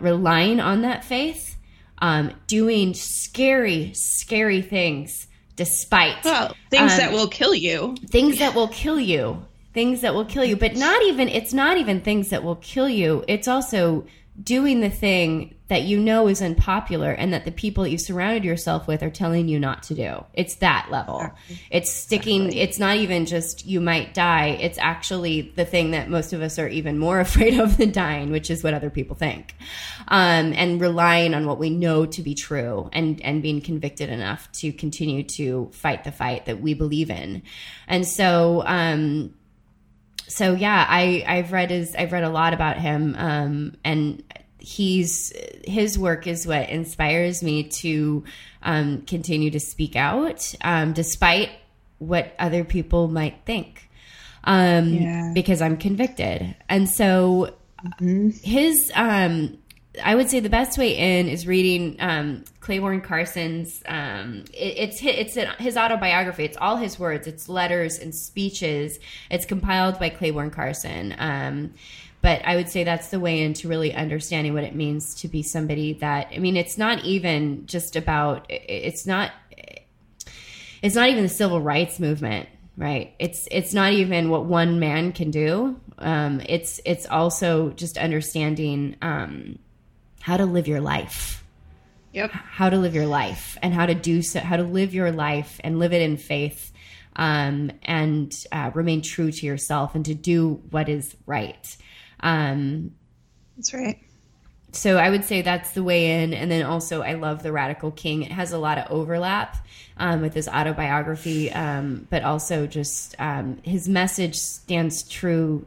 relying on that faith um, doing scary scary things despite Well, things Um, that will kill you. things that will kill you things that will kill you. But not even it's not even things that will kill you. It's also doing the thing that you know is unpopular and that the people that you surrounded yourself with are telling you not to do. It's that level. It's sticking it's not even just you might die. It's actually the thing that most of us are even more afraid of than dying which is what other people think. Um, and relying on what we know to be true and and being convicted enough to continue to fight the fight that we believe in. And so um so yeah i i've read his i've read a lot about him um and he's his work is what inspires me to um continue to speak out um despite what other people might think um Yeah. because i'm convicted and so his um I would say the best way in is reading um, Clayborne Carson's. Um, it, it's hi- it's an- his autobiography. It's all his words. It's letters and speeches. It's compiled by Clayborne Carson. Um, but I would say that's the way into really understanding what it means to be somebody that. I mean, it's not even just about. It's not. It's not even the civil rights movement, right? It's it's not even what one man can do. Um, it's it's also just understanding. How to live your life Yep. how to live your life and how to do so how to live your life and live it in faith um, and uh, remain true to yourself and to do what is right um, That's right. so I would say that's the way in. And then also, I love The Radical King. It has a lot of overlap um, with his autobiography, um, but also just um, his message stands true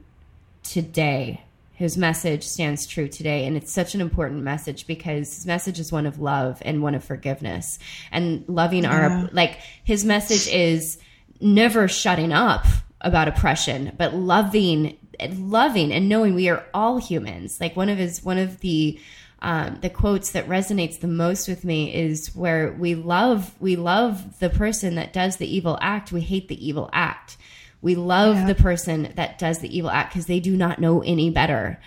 today. His message stands true today. And it's such an important message because his message is one of love and one of forgiveness and loving Yeah. our, like, his message is never shutting up about oppression, but loving, loving and knowing we are all humans. Like one of his, one of the, um, the quotes that resonates the most with me is where we love, we love the person that does the evil act. We hate the evil act. We love Yeah. the person that does the evil act because they do not know any better.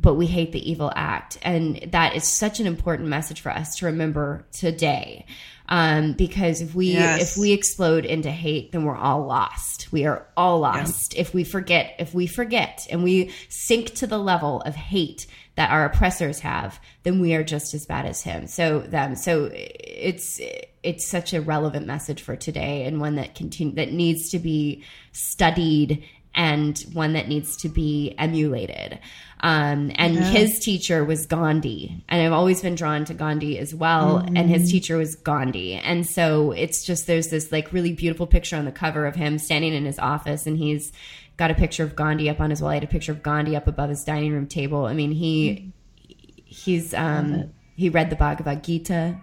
but we hate the evil act. And that is such an important message for us to remember today. Um, because if we Yes. if we explode into hate, then we're all lost. We are all lost. If we forget, if we forget and we sink to the level of hate that our oppressors have, then we are just as bad as him. So them. So it's it's such a relevant message for today and one that continue that needs to be studied and one that needs to be emulated. Um, and his teacher was Gandhi, and I've always been drawn to Gandhi as well. And his teacher was Gandhi, and so it's just there's this like really beautiful picture on the cover of him standing in his office, and he's got a picture of Gandhi up on his wall. He had a picture of Gandhi up above his dining room table. I mean, he he's um he read the Bhagavad Gita.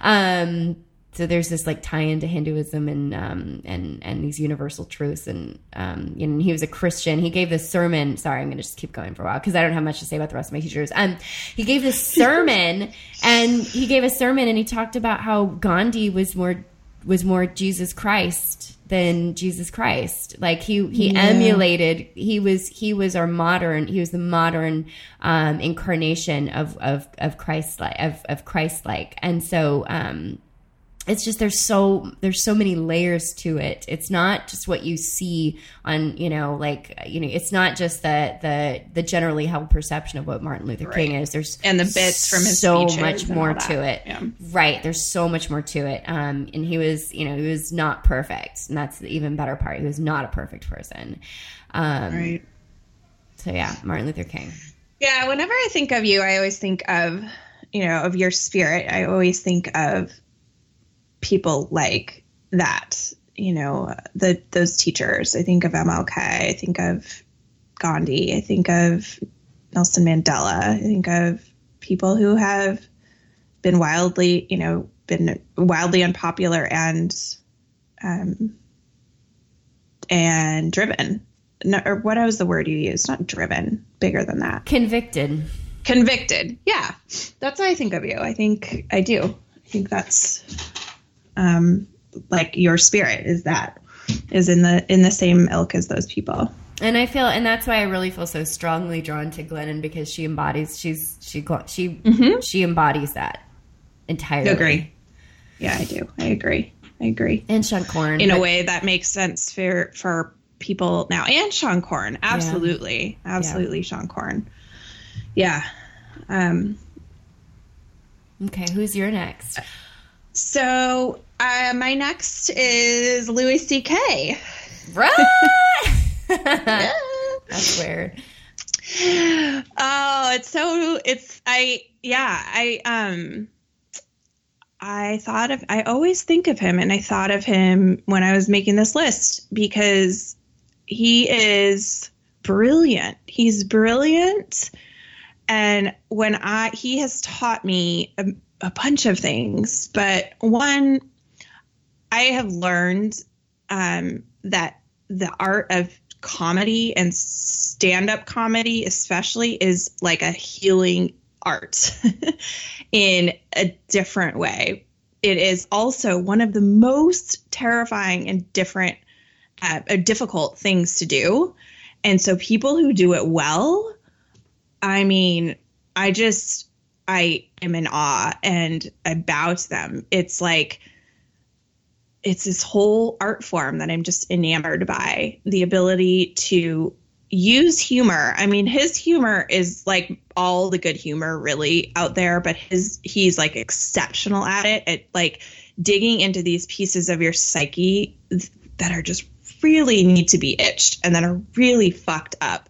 Um so there's this like tie into Hinduism and um and and these universal truths and um you know, he was a Christian. He gave this sermon. Sorry, I'm going to just keep going for a while because I don't have much to say about the rest of my teachers. Um he gave this sermon and he gave a sermon and he talked about how Gandhi was more was more Jesus Christ than Jesus Christ. Like he he emulated. He was he was our modern. He was the modern um, incarnation of of of Christ like of of Christ like. And so um, it's just there's so there's so many layers to it. It's not just what you see on you know like you know it's not just the the the generally held perception of what Martin Luther King is. There's And the bits from his so much more to it. Yeah. Right. There's so much more to it. Um, and he was, you know, he was not perfect. And that's the even better part. He was not a perfect person. Um, Right. So, yeah, Martin Luther King. Yeah, whenever I think of you, I always think of, you know, of your spirit. I always think of people like that, you know, the those teachers. I think of MLK, I think of Gandhi, I think of Nelson Mandela, I think of people who have been wildly, you know, been wildly unpopular and um and driven. No, or what was the word you used? Not driven, bigger than that. Convicted. Convicted. Yeah. That's how I think of you. I think I do. I think that's um like your spirit is that is in the in the same ilk as those people. And I feel, and that's why I really feel so strongly drawn to Glennon because she embodies, she's, she, she, she embodies that entirely. I agree. Yeah, I do. I agree. I agree. And Seane Corn. In a way that makes sense for for people now. And Seane Corn. Absolutely. Absolutely Seane Corn. Yeah. Um Okay. Who's your next? So uh, my next is Louis C.K. Right. That's weird. Oh, it's so it's I yeah, I um I thought of I always think of him and I thought of him when I was making this list because he is brilliant. He's brilliant and when I he has taught me a, bunch of things, but one I have learned um that the art of comedy and stand up comedy, especially, is like a healing art in a different way. It is also one of the most terrifying and different, uh, uh, difficult things to do. And so, people who do it well, I mean, I just, I am in awe and I bow to them. It's like, it's this whole art form that I'm just enamored by the ability to use humor. I mean, his humor is like all the good humor really out there, but his he's like exceptional at it at like digging into these pieces of your psyche that are just really need to be itched and that are really fucked up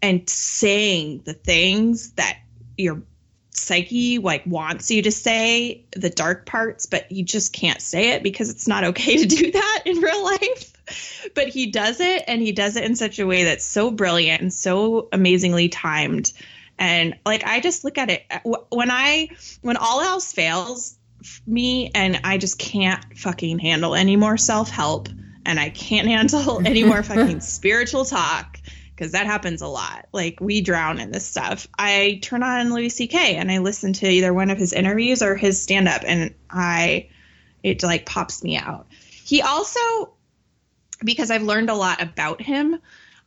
and saying the things that your psyche like wants you to say the dark parts but you just can't say it because it's not okay to do that in real life. But he does it and he does it in such a way that's so brilliant and so amazingly timed. And like i just look at it uh, when i when all else fails me and i just can't fucking handle any more self-help and i can't handle any more fucking spiritual talk because that happens a lot. Like we drown in this stuff. I turn on Louis C.K. and I listen to either one of his interviews or his stand up, and I it like pops me out. He also because I've learned a lot about him.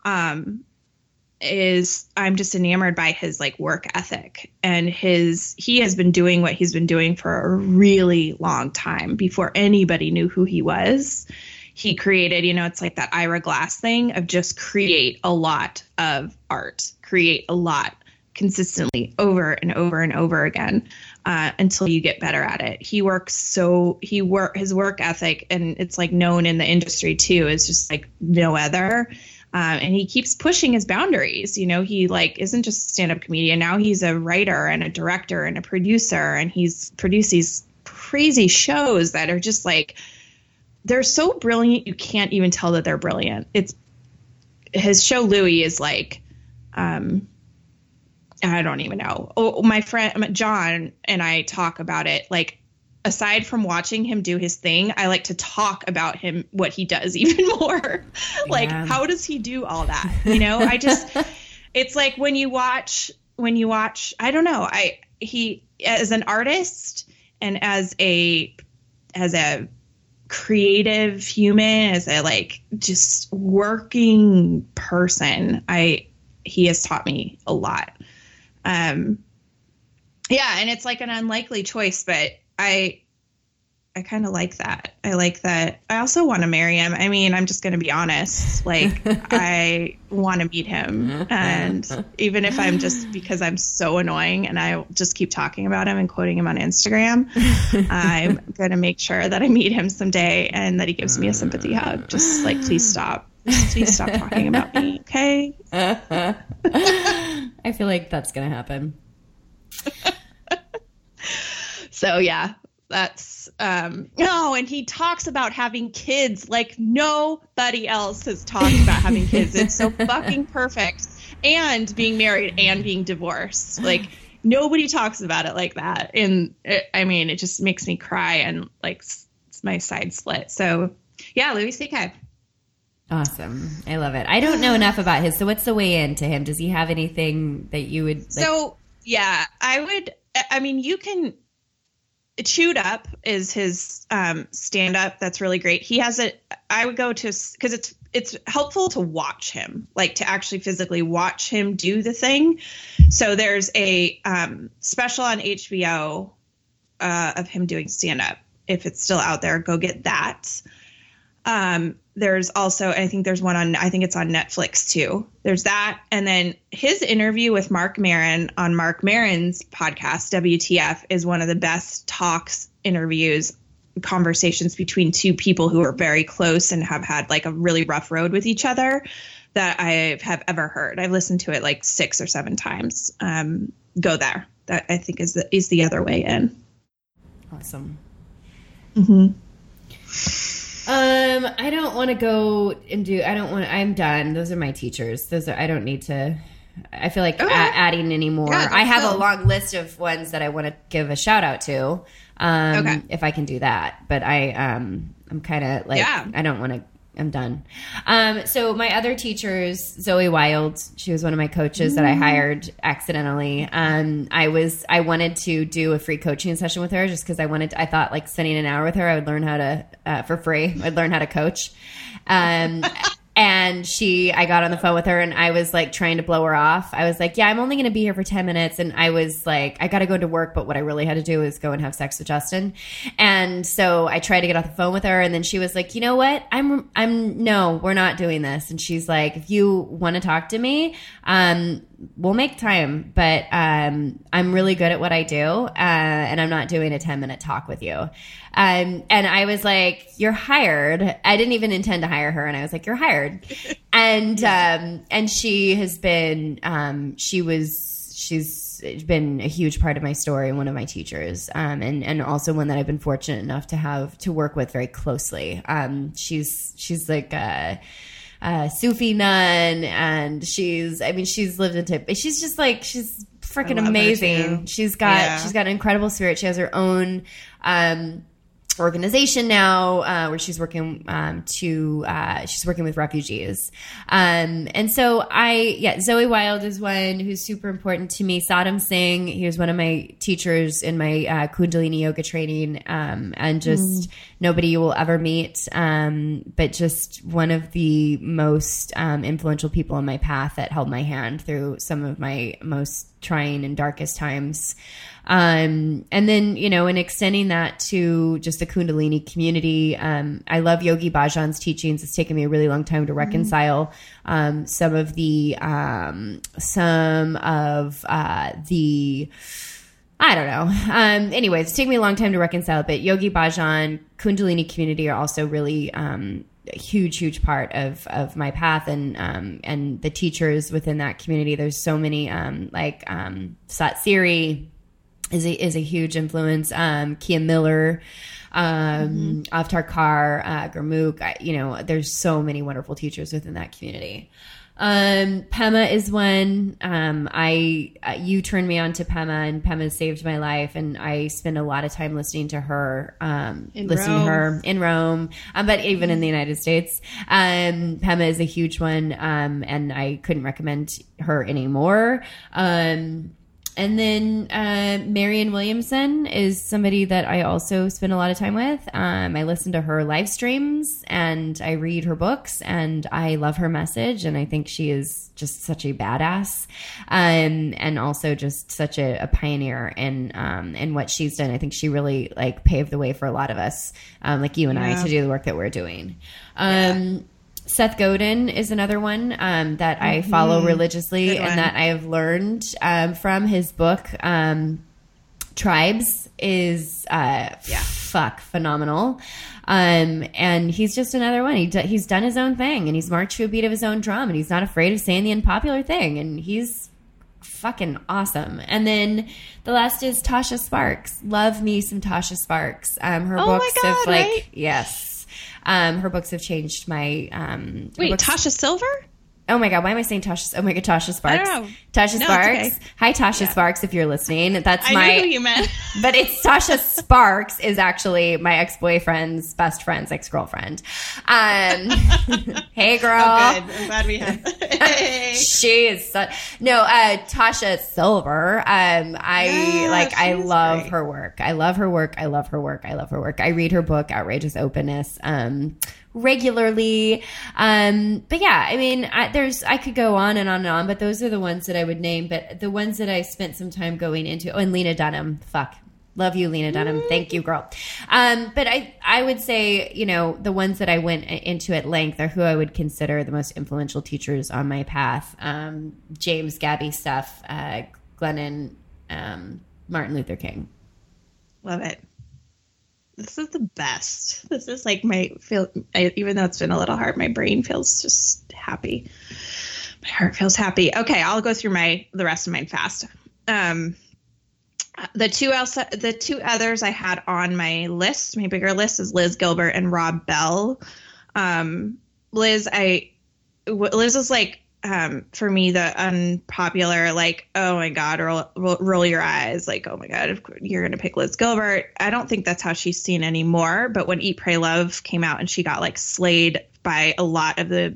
Um, is I'm just enamored by his like work ethic and his he has been doing what he's been doing for a really long time before anybody knew who he was. He created, you know, it's like that Ira Glass thing of just create a lot of art, create a lot consistently over and over and over again uh, until you get better at it. He works so he work his work ethic and it's like known in the industry too is just like no other. Um, and he keeps pushing his boundaries. You know, he like isn't just a stand-up comedian. Now he's a writer and a director and a producer, and he's produced these crazy shows that are just like they're so brilliant you can't even tell that they're brilliant. It's his show Louie is like um I don't even know. Oh, my friend John and I talk about it like aside from watching him do his thing, I like to talk about him what he does even more. like Yeah. how does he do all that? You know, I just it's like when you watch when you watch I don't know, I he as an artist and as a as a creative human as a like just working person i he has taught me a lot. Um yeah and it's like an unlikely choice but i i kind of like that. I like that. I also want to marry him. I mean i'm just going to be honest. Like i want to meet him. And even if i'm just because i'm so annoying and i just keep talking about him and quoting him on instagram i'm going to make sure that i meet him someday and that he gives me a sympathy hug. Just like please stop. Please stop talking about me okay? I feel like that's gonna happen. So yeah, that's um no, and he talks about having kids like nobody else has talked about having kids. It's so fucking perfect. And being married and being divorced. Like nobody talks about it like that. And it, I mean, it just makes me cry and like it's my side slit. So yeah, Louis C.K. Awesome. I love it. I don't know enough about his. So what's the way in to him? Does he have anything that you would like, So yeah, I would. I mean, you can. Chewed up is his um, stand up. That's really great. He has a. I would go to because it's it's helpful to watch him, like to actually physically watch him do the thing. So there's a um, special on HBO uh, of him doing stand up. If it's still out there, go get that. Um, there's also, I think there's one on, I think it's on Netflix too. There's that. And then his interview with Marc Maron on Marc Maron's podcast, WTF, is one of the best talks, interviews, conversations between two people who are very close and have had like a really rough road with each other that I have ever heard. I've listened to it like six or seven times. Um, go there. That I think is the, is the other way in. awesome? Mm-hmm. Um, I don't want to go and do. I don't want. I'm done. Those are my teachers. Those are. I don't need to. I feel like Okay. a- adding any more. Yeah, I have a long list of ones that I want to give a shout out to. Um, Okay. if I can do that, but I um, I'm kind of like Yeah. I don't want to. I'm done. Um, so my other teachers, Zoe Wild, she was one of my coaches that I hired accidentally. Um, I was I wanted to do a free coaching session with her just because I wanted. I thought like spending an hour with her, I would learn how to uh, for free. I'd learn how to coach. Um, and she, I got on the phone with her and I was like trying to blow her off. I was like, yeah, I'm only going to be here for 10 minutes. And I was like, I got to go to work, but what I really had to do is go and have sex with Justin. And so I tried to get off the phone with her and then she was like, you know what? I'm, I'm, no, we're not doing this. And she's like, if you want to talk to me, um, we'll make time, but um, I'm really good at what I do, uh, and I'm not doing a 10 minute talk with you. Um, and I was like, "You're hired." I didn't even intend to hire her, and I was like, "You're hired." and um, and she has been, um, she was, she's been a huge part of my story, one of my teachers, um, and and also one that I've been fortunate enough to have to work with very closely. Um, she's she's like. Uh, uh, Sufi nun, and she's, I mean, she's lived into, she's just like, she's freaking amazing. She's got, Yeah. she's got an incredible spirit. She has her own, um, organization now uh, where she's working um, to uh, she's working with refugees. Um, and so i yeah zoe wild is one who's super important to me. Sadam singh he was one of my teachers in my uh, kundalini yoga training um, and just nobody you will ever meet um, but just one of the most um, influential people in my path that held my hand through some of my most trying and darkest times. Um, and then, you know, in extending that to just the Kundalini community, um, I love Yogi Bhajan's teachings. It's taken me a really long time to reconcile um, some of the um, some of uh, the. I don't know. Um, anyways, it's taken me a long time to reconcile, but Yogi Bhajan, Kundalini community are also really um, a huge, huge part of of my path, and um, and the teachers within that community. There's so many, um, like um, Sat Siri is a is a huge influence. Um, Kia Miller, um, Avtar Kar, uh, Gurmukh. I, you know, there's so many wonderful teachers within that community. Um, Pema is one. Um, I uh, you turned me on to Pema, and Pema saved my life, and I spend a lot of time listening to her, um, In listening Rome. to her in Rome, um, but even in the United States. Um, Pema is a huge one, um, and I couldn't recommend her anymore. Um, and then uh, Marianne Williamson is somebody that I also spend a lot of time with. Um, I listen to her live streams and I read her books, and I love her message. And I think she is just such a badass, um, and also just such a, a pioneer in um, in what she's done. I think she really like paved the way for a lot of us, um, like you and I, to do the work that we're doing. Um, Seth Godin is another one um, that I follow religiously Mm-hmm. And that I have learned um, from his book. Um, Tribes is uh, fuck phenomenal. Um, and he's just another one. He do, he's done his own thing and he's marched to a beat of his own drum and he's not afraid of saying the unpopular thing. And he's fucking awesome. And then the last is Tasha Sparks. Love me some Tasha Sparks. Um, her Oh books God, like right? yes. Um, her books have changed my um Wait, books- Tosha Silver? Oh my god, why am I saying Tasha? Oh my god, Tasha Sparks. Tasha No, Sparks. okay. Hi, Tasha Sparks. If you're listening, that's I my. you meant. but it's Tasha Sparks is actually my ex boyfriend's best friend's ex girlfriend. Um, hey, girl. Oh, good. I'm glad we have. Hey. She is such no uh Tosha Silver. Um I Yeah, like I love great. her work. I love her work. I love her work. I love her work. I read her book Outrageous Openness um regularly. Um but yeah, I mean I, there's I could go on and on and on, but those are the ones that I would name, but the ones that I spent some time going into. Oh, and Lena Dunham. Fuck. Love you, Lena Dunham. Thank you, girl. Um, but I, I would say, you know, the ones that I went into at length are who I would consider the most influential teachers on my path. Um, James, Gabby, Steph, uh, Glennon, um, Martin Luther King. Love it. This is the best. This is like my feel. I, even though it's been a little hard, my brain feels just happy. My heart feels happy. Okay, I'll go through my the rest of mine fast. Um, the two else, the two others I had on my list, my bigger list, is Liz Gilbert and Rob Bell. Um, Liz, I Liz is like um, for me the unpopular, like oh my god, roll, roll, roll your eyes, like oh my god, you're gonna pick Liz Gilbert. I don't think that's how she's seen anymore. But when Eat Pray Love came out and she got like slayed by a lot of the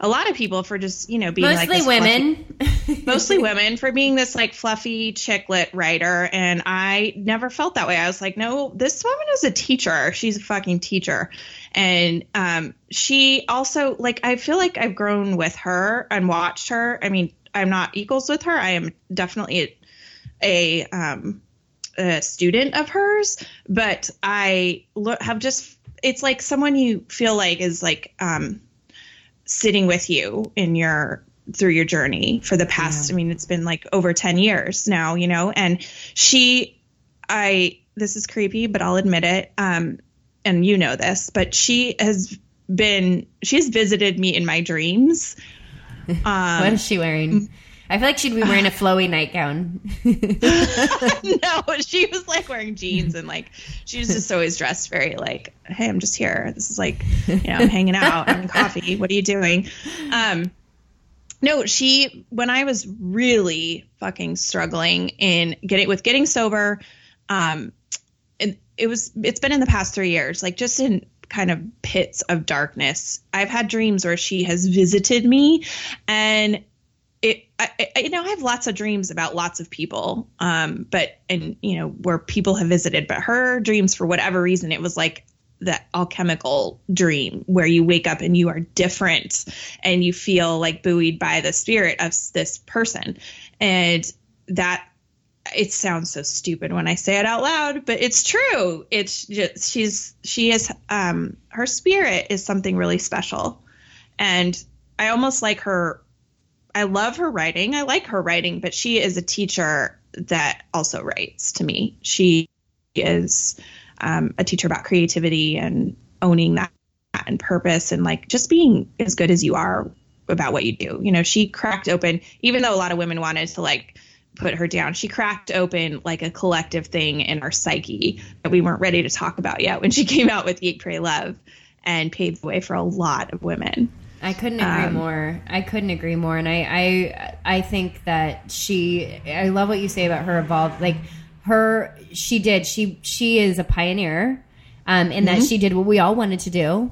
a lot of people for just you know being like Mostly fluffy- women. mostly women for being this like fluffy chicklet writer and i never felt that way i was like no this woman is a teacher she's a fucking teacher and um she also like i feel like i've grown with her and watched her. I mean i'm not equals with her. I am definitely a, a um a student of hers. But i lo- have just it's like someone you feel like is like um sitting with you in your through your journey for the past i mean it's been like over 10 years now you know? And she i this is creepy but i'll admit it um and you know this but she has been she has visited me in my dreams um what is she wearing? I feel like she'd be wearing a flowy nightgown. no, she was like wearing jeans and like she was just always dressed very like, hey, I'm just here. This is like, you know, I'm hanging out, having coffee. What are you doing? Um, no, she when I was really fucking struggling in getting with getting sober, um, it, was it's been in the past three years, like just in kind of pits of darkness. I've had dreams where she has visited me, and it I, I, you know I have lots of dreams about lots of people, um, but and you know where people have visited, but her dreams for whatever reason it was like the alchemical dream where you wake up and you are different and you feel like buoyed by the spirit of this person and that it sounds so stupid when I say it out loud, but it's true. It's just she's she is um her spirit is something really special. And I almost like her I love her writing. I like her writing, but she is a teacher that also writes to me. She is um, a teacher about creativity and owning that and purpose and like just being as good as you are about what you do. You know, she cracked open, even though a lot of women wanted to like put her down, she cracked open like a collective thing in our psyche that we weren't ready to talk about yet when she came out with Eat, Pray, Love and paved the way for a lot of women. I couldn't agree Um, more. I couldn't agree more. And I, I, I think that she. I love what you say about her evolved. Like her, she did. She, she is a pioneer, um, in Mm-hmm. that she did what we all wanted to do.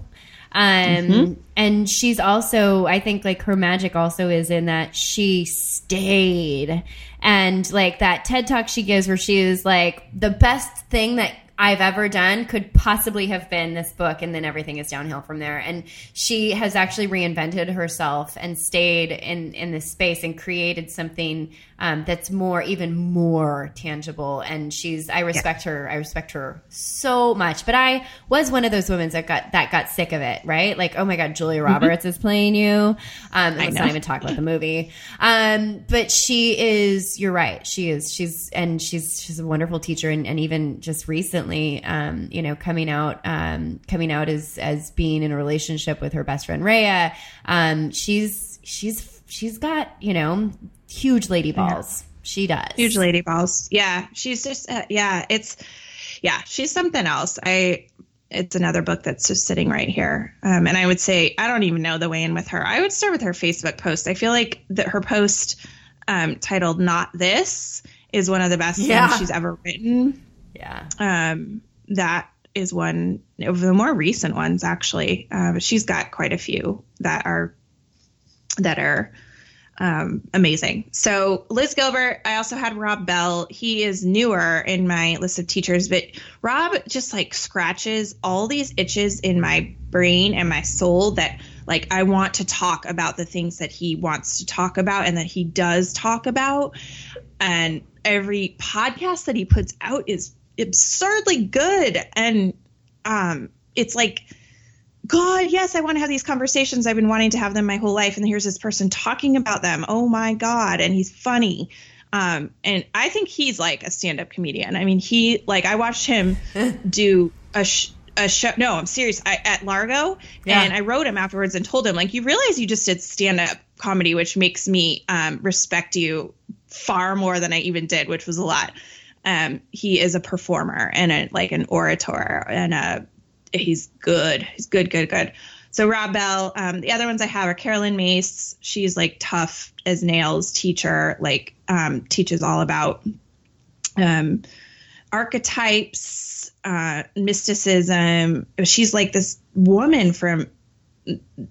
Um, and she's also, I think, like her magic also is in that she stayed, and like that TED talk she gives, where she is like the best thing that I've ever done could possibly have been this book, and then everything is downhill from there. And she has actually reinvented herself and stayed in in this space and created something um, that's more, even more tangible. And she's, I respect her. I respect her so much. But I was one of those women that got that got sick of it, right? Like, oh my god, Julia Roberts is playing you. Um, let's not even talk about the movie. Um, but she is. You're right. She is. She's and she's she's a wonderful teacher. And, and even just recently, um, you know, coming out um, coming out as as being in a relationship with her best friend Rayya. Um, she's she's she's got you know huge lady balls. She does Huge lady balls. Yeah, she's just uh, yeah, it's yeah, she's something else. I it's another book that's just sitting right here. Um, and I would say I don't even know the way in with her. I would start with her Facebook post. I feel like that her post um, titled "Not This" is one of the best Yeah. things she's ever written. Yeah. Um, that is one of the more recent ones, actually. Uh, but she's got quite a few that are that are um, amazing. So Liz Gilbert, I also had Rob Bell. He is newer in my list of teachers, but Rob just like scratches all these itches in my brain and my soul that like I want to talk about the things that he wants to talk about and that he does talk about. And every podcast that he puts out is absurdly good. And um, it's like, God, yes, I want to have these conversations. I've been wanting to have them my whole life. And here's this person talking about them. Oh my God. And he's funny. Um, and I think he's like a stand up comedian. I mean, he, like, I watched him do a, sh- a show. No, I'm serious. I, at Largo. Yeah. And I wrote him afterwards and told him, like, you realize you just did stand up comedy, which makes me um, respect you far more than I even did, which was a lot. Um, he is a performer and a, like an orator and a he's good. He's good, good, good. So Rob Bell. Um, the other ones I have are Caroline Myss. She's like tough as nails teacher. Like um, teaches all about um, archetypes, uh, mysticism. She's like this woman from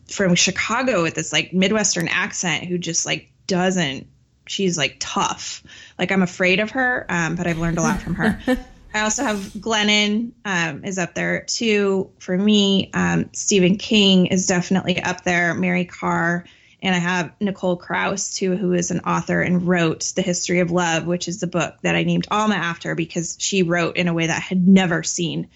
from Chicago with this like Midwestern accent who just like doesn't. She's like tough. Like I'm afraid of her, um, but I've learned a lot from her. I also have Glennon um, is up there too for me. Um, Stephen King is definitely up there. Mary Karr, and I have Nicole Krauss too, who is an author and wrote The History of Love, which is the book that I named Alma after because she wrote in a way that I had never seen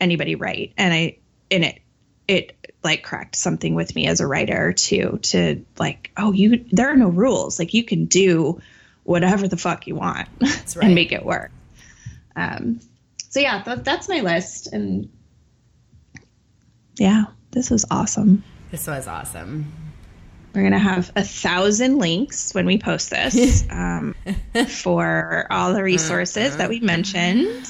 anybody write, and I in it it like cracked something with me as a writer too to like oh you there are no rules like you can do whatever the fuck you want right. and make it work um, so yeah, that, that's my list, and yeah, this was awesome. This was awesome. We're gonna have a thousand links when we post this um, for all the resources that we mentioned.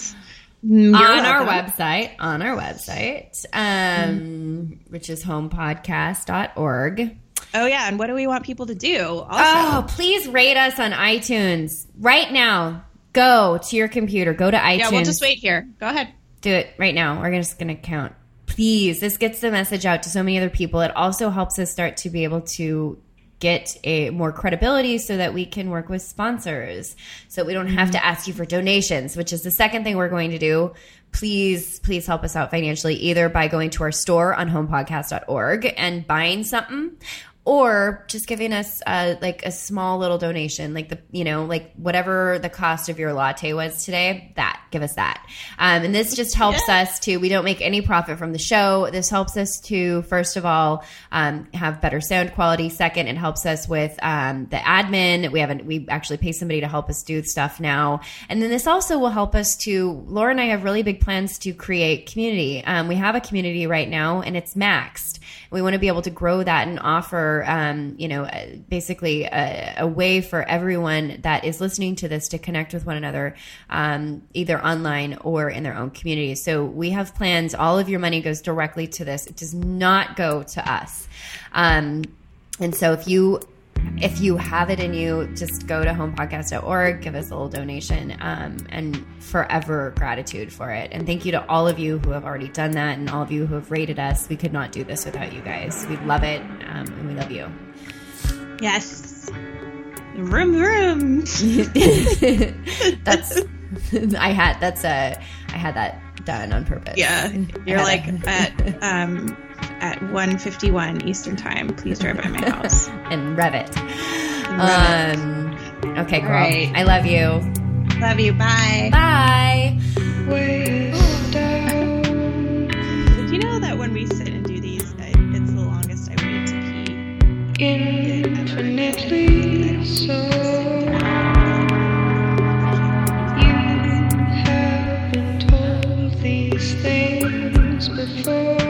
You're on our website, on our website, um, which is homepodcast.org. Oh yeah, and what do we want people to do? Also, Oh, please rate us on iTunes right now. Go to your computer, go to iTunes. Yeah, we'll just wait here. Go ahead. Do it right now. We're just going to count. Please, this gets the message out to so many other people. It also helps us start to be able to get a more credibility so that we can work with sponsors so we don't have to mm-hmm. ask you for donations which is the second thing we're going to do please please help us out financially either by going to our store on homepodcast.org and buying something or just giving us uh, like a small little donation like the you know like whatever the cost of your latte was today that give us that. Um, and this just helps us to we don't make any profit from the show. This helps us to first of all um, have better sound quality. Second it helps us with um, the admin. We haven't we actually pay somebody to help us do stuff now. And then this also will help us to laura and i have really big plans to create community. Um, we have a community right now and it's maxed we want to be able to grow that and offer, um, you know, uh, basically a, a, way for everyone that is listening to this to connect with one another, um, either online or in their own community. So we have plans. All of your money goes directly to this. It does not go to us. Um, and so if you if you have it in you, just go to homepodcast.org, give us a little donation, um, and forever gratitude for it. And thank you to all of you who have already done that and all of you who have rated us. We could not do this without you guys. We love it, um, and we love you. Yes. Room, room. that's I had that's a I had that done on purpose. Yeah, you're like a- at um at 1:51 Eastern Time. Please drive by my house. and rev it. Rev Um, okay, girl. right. I love you. Love you. Bye. Bye. Way down. Do you know that when we sit and do these, I, it's the longest I wait to pee? Infinitely so. You have been told these things before.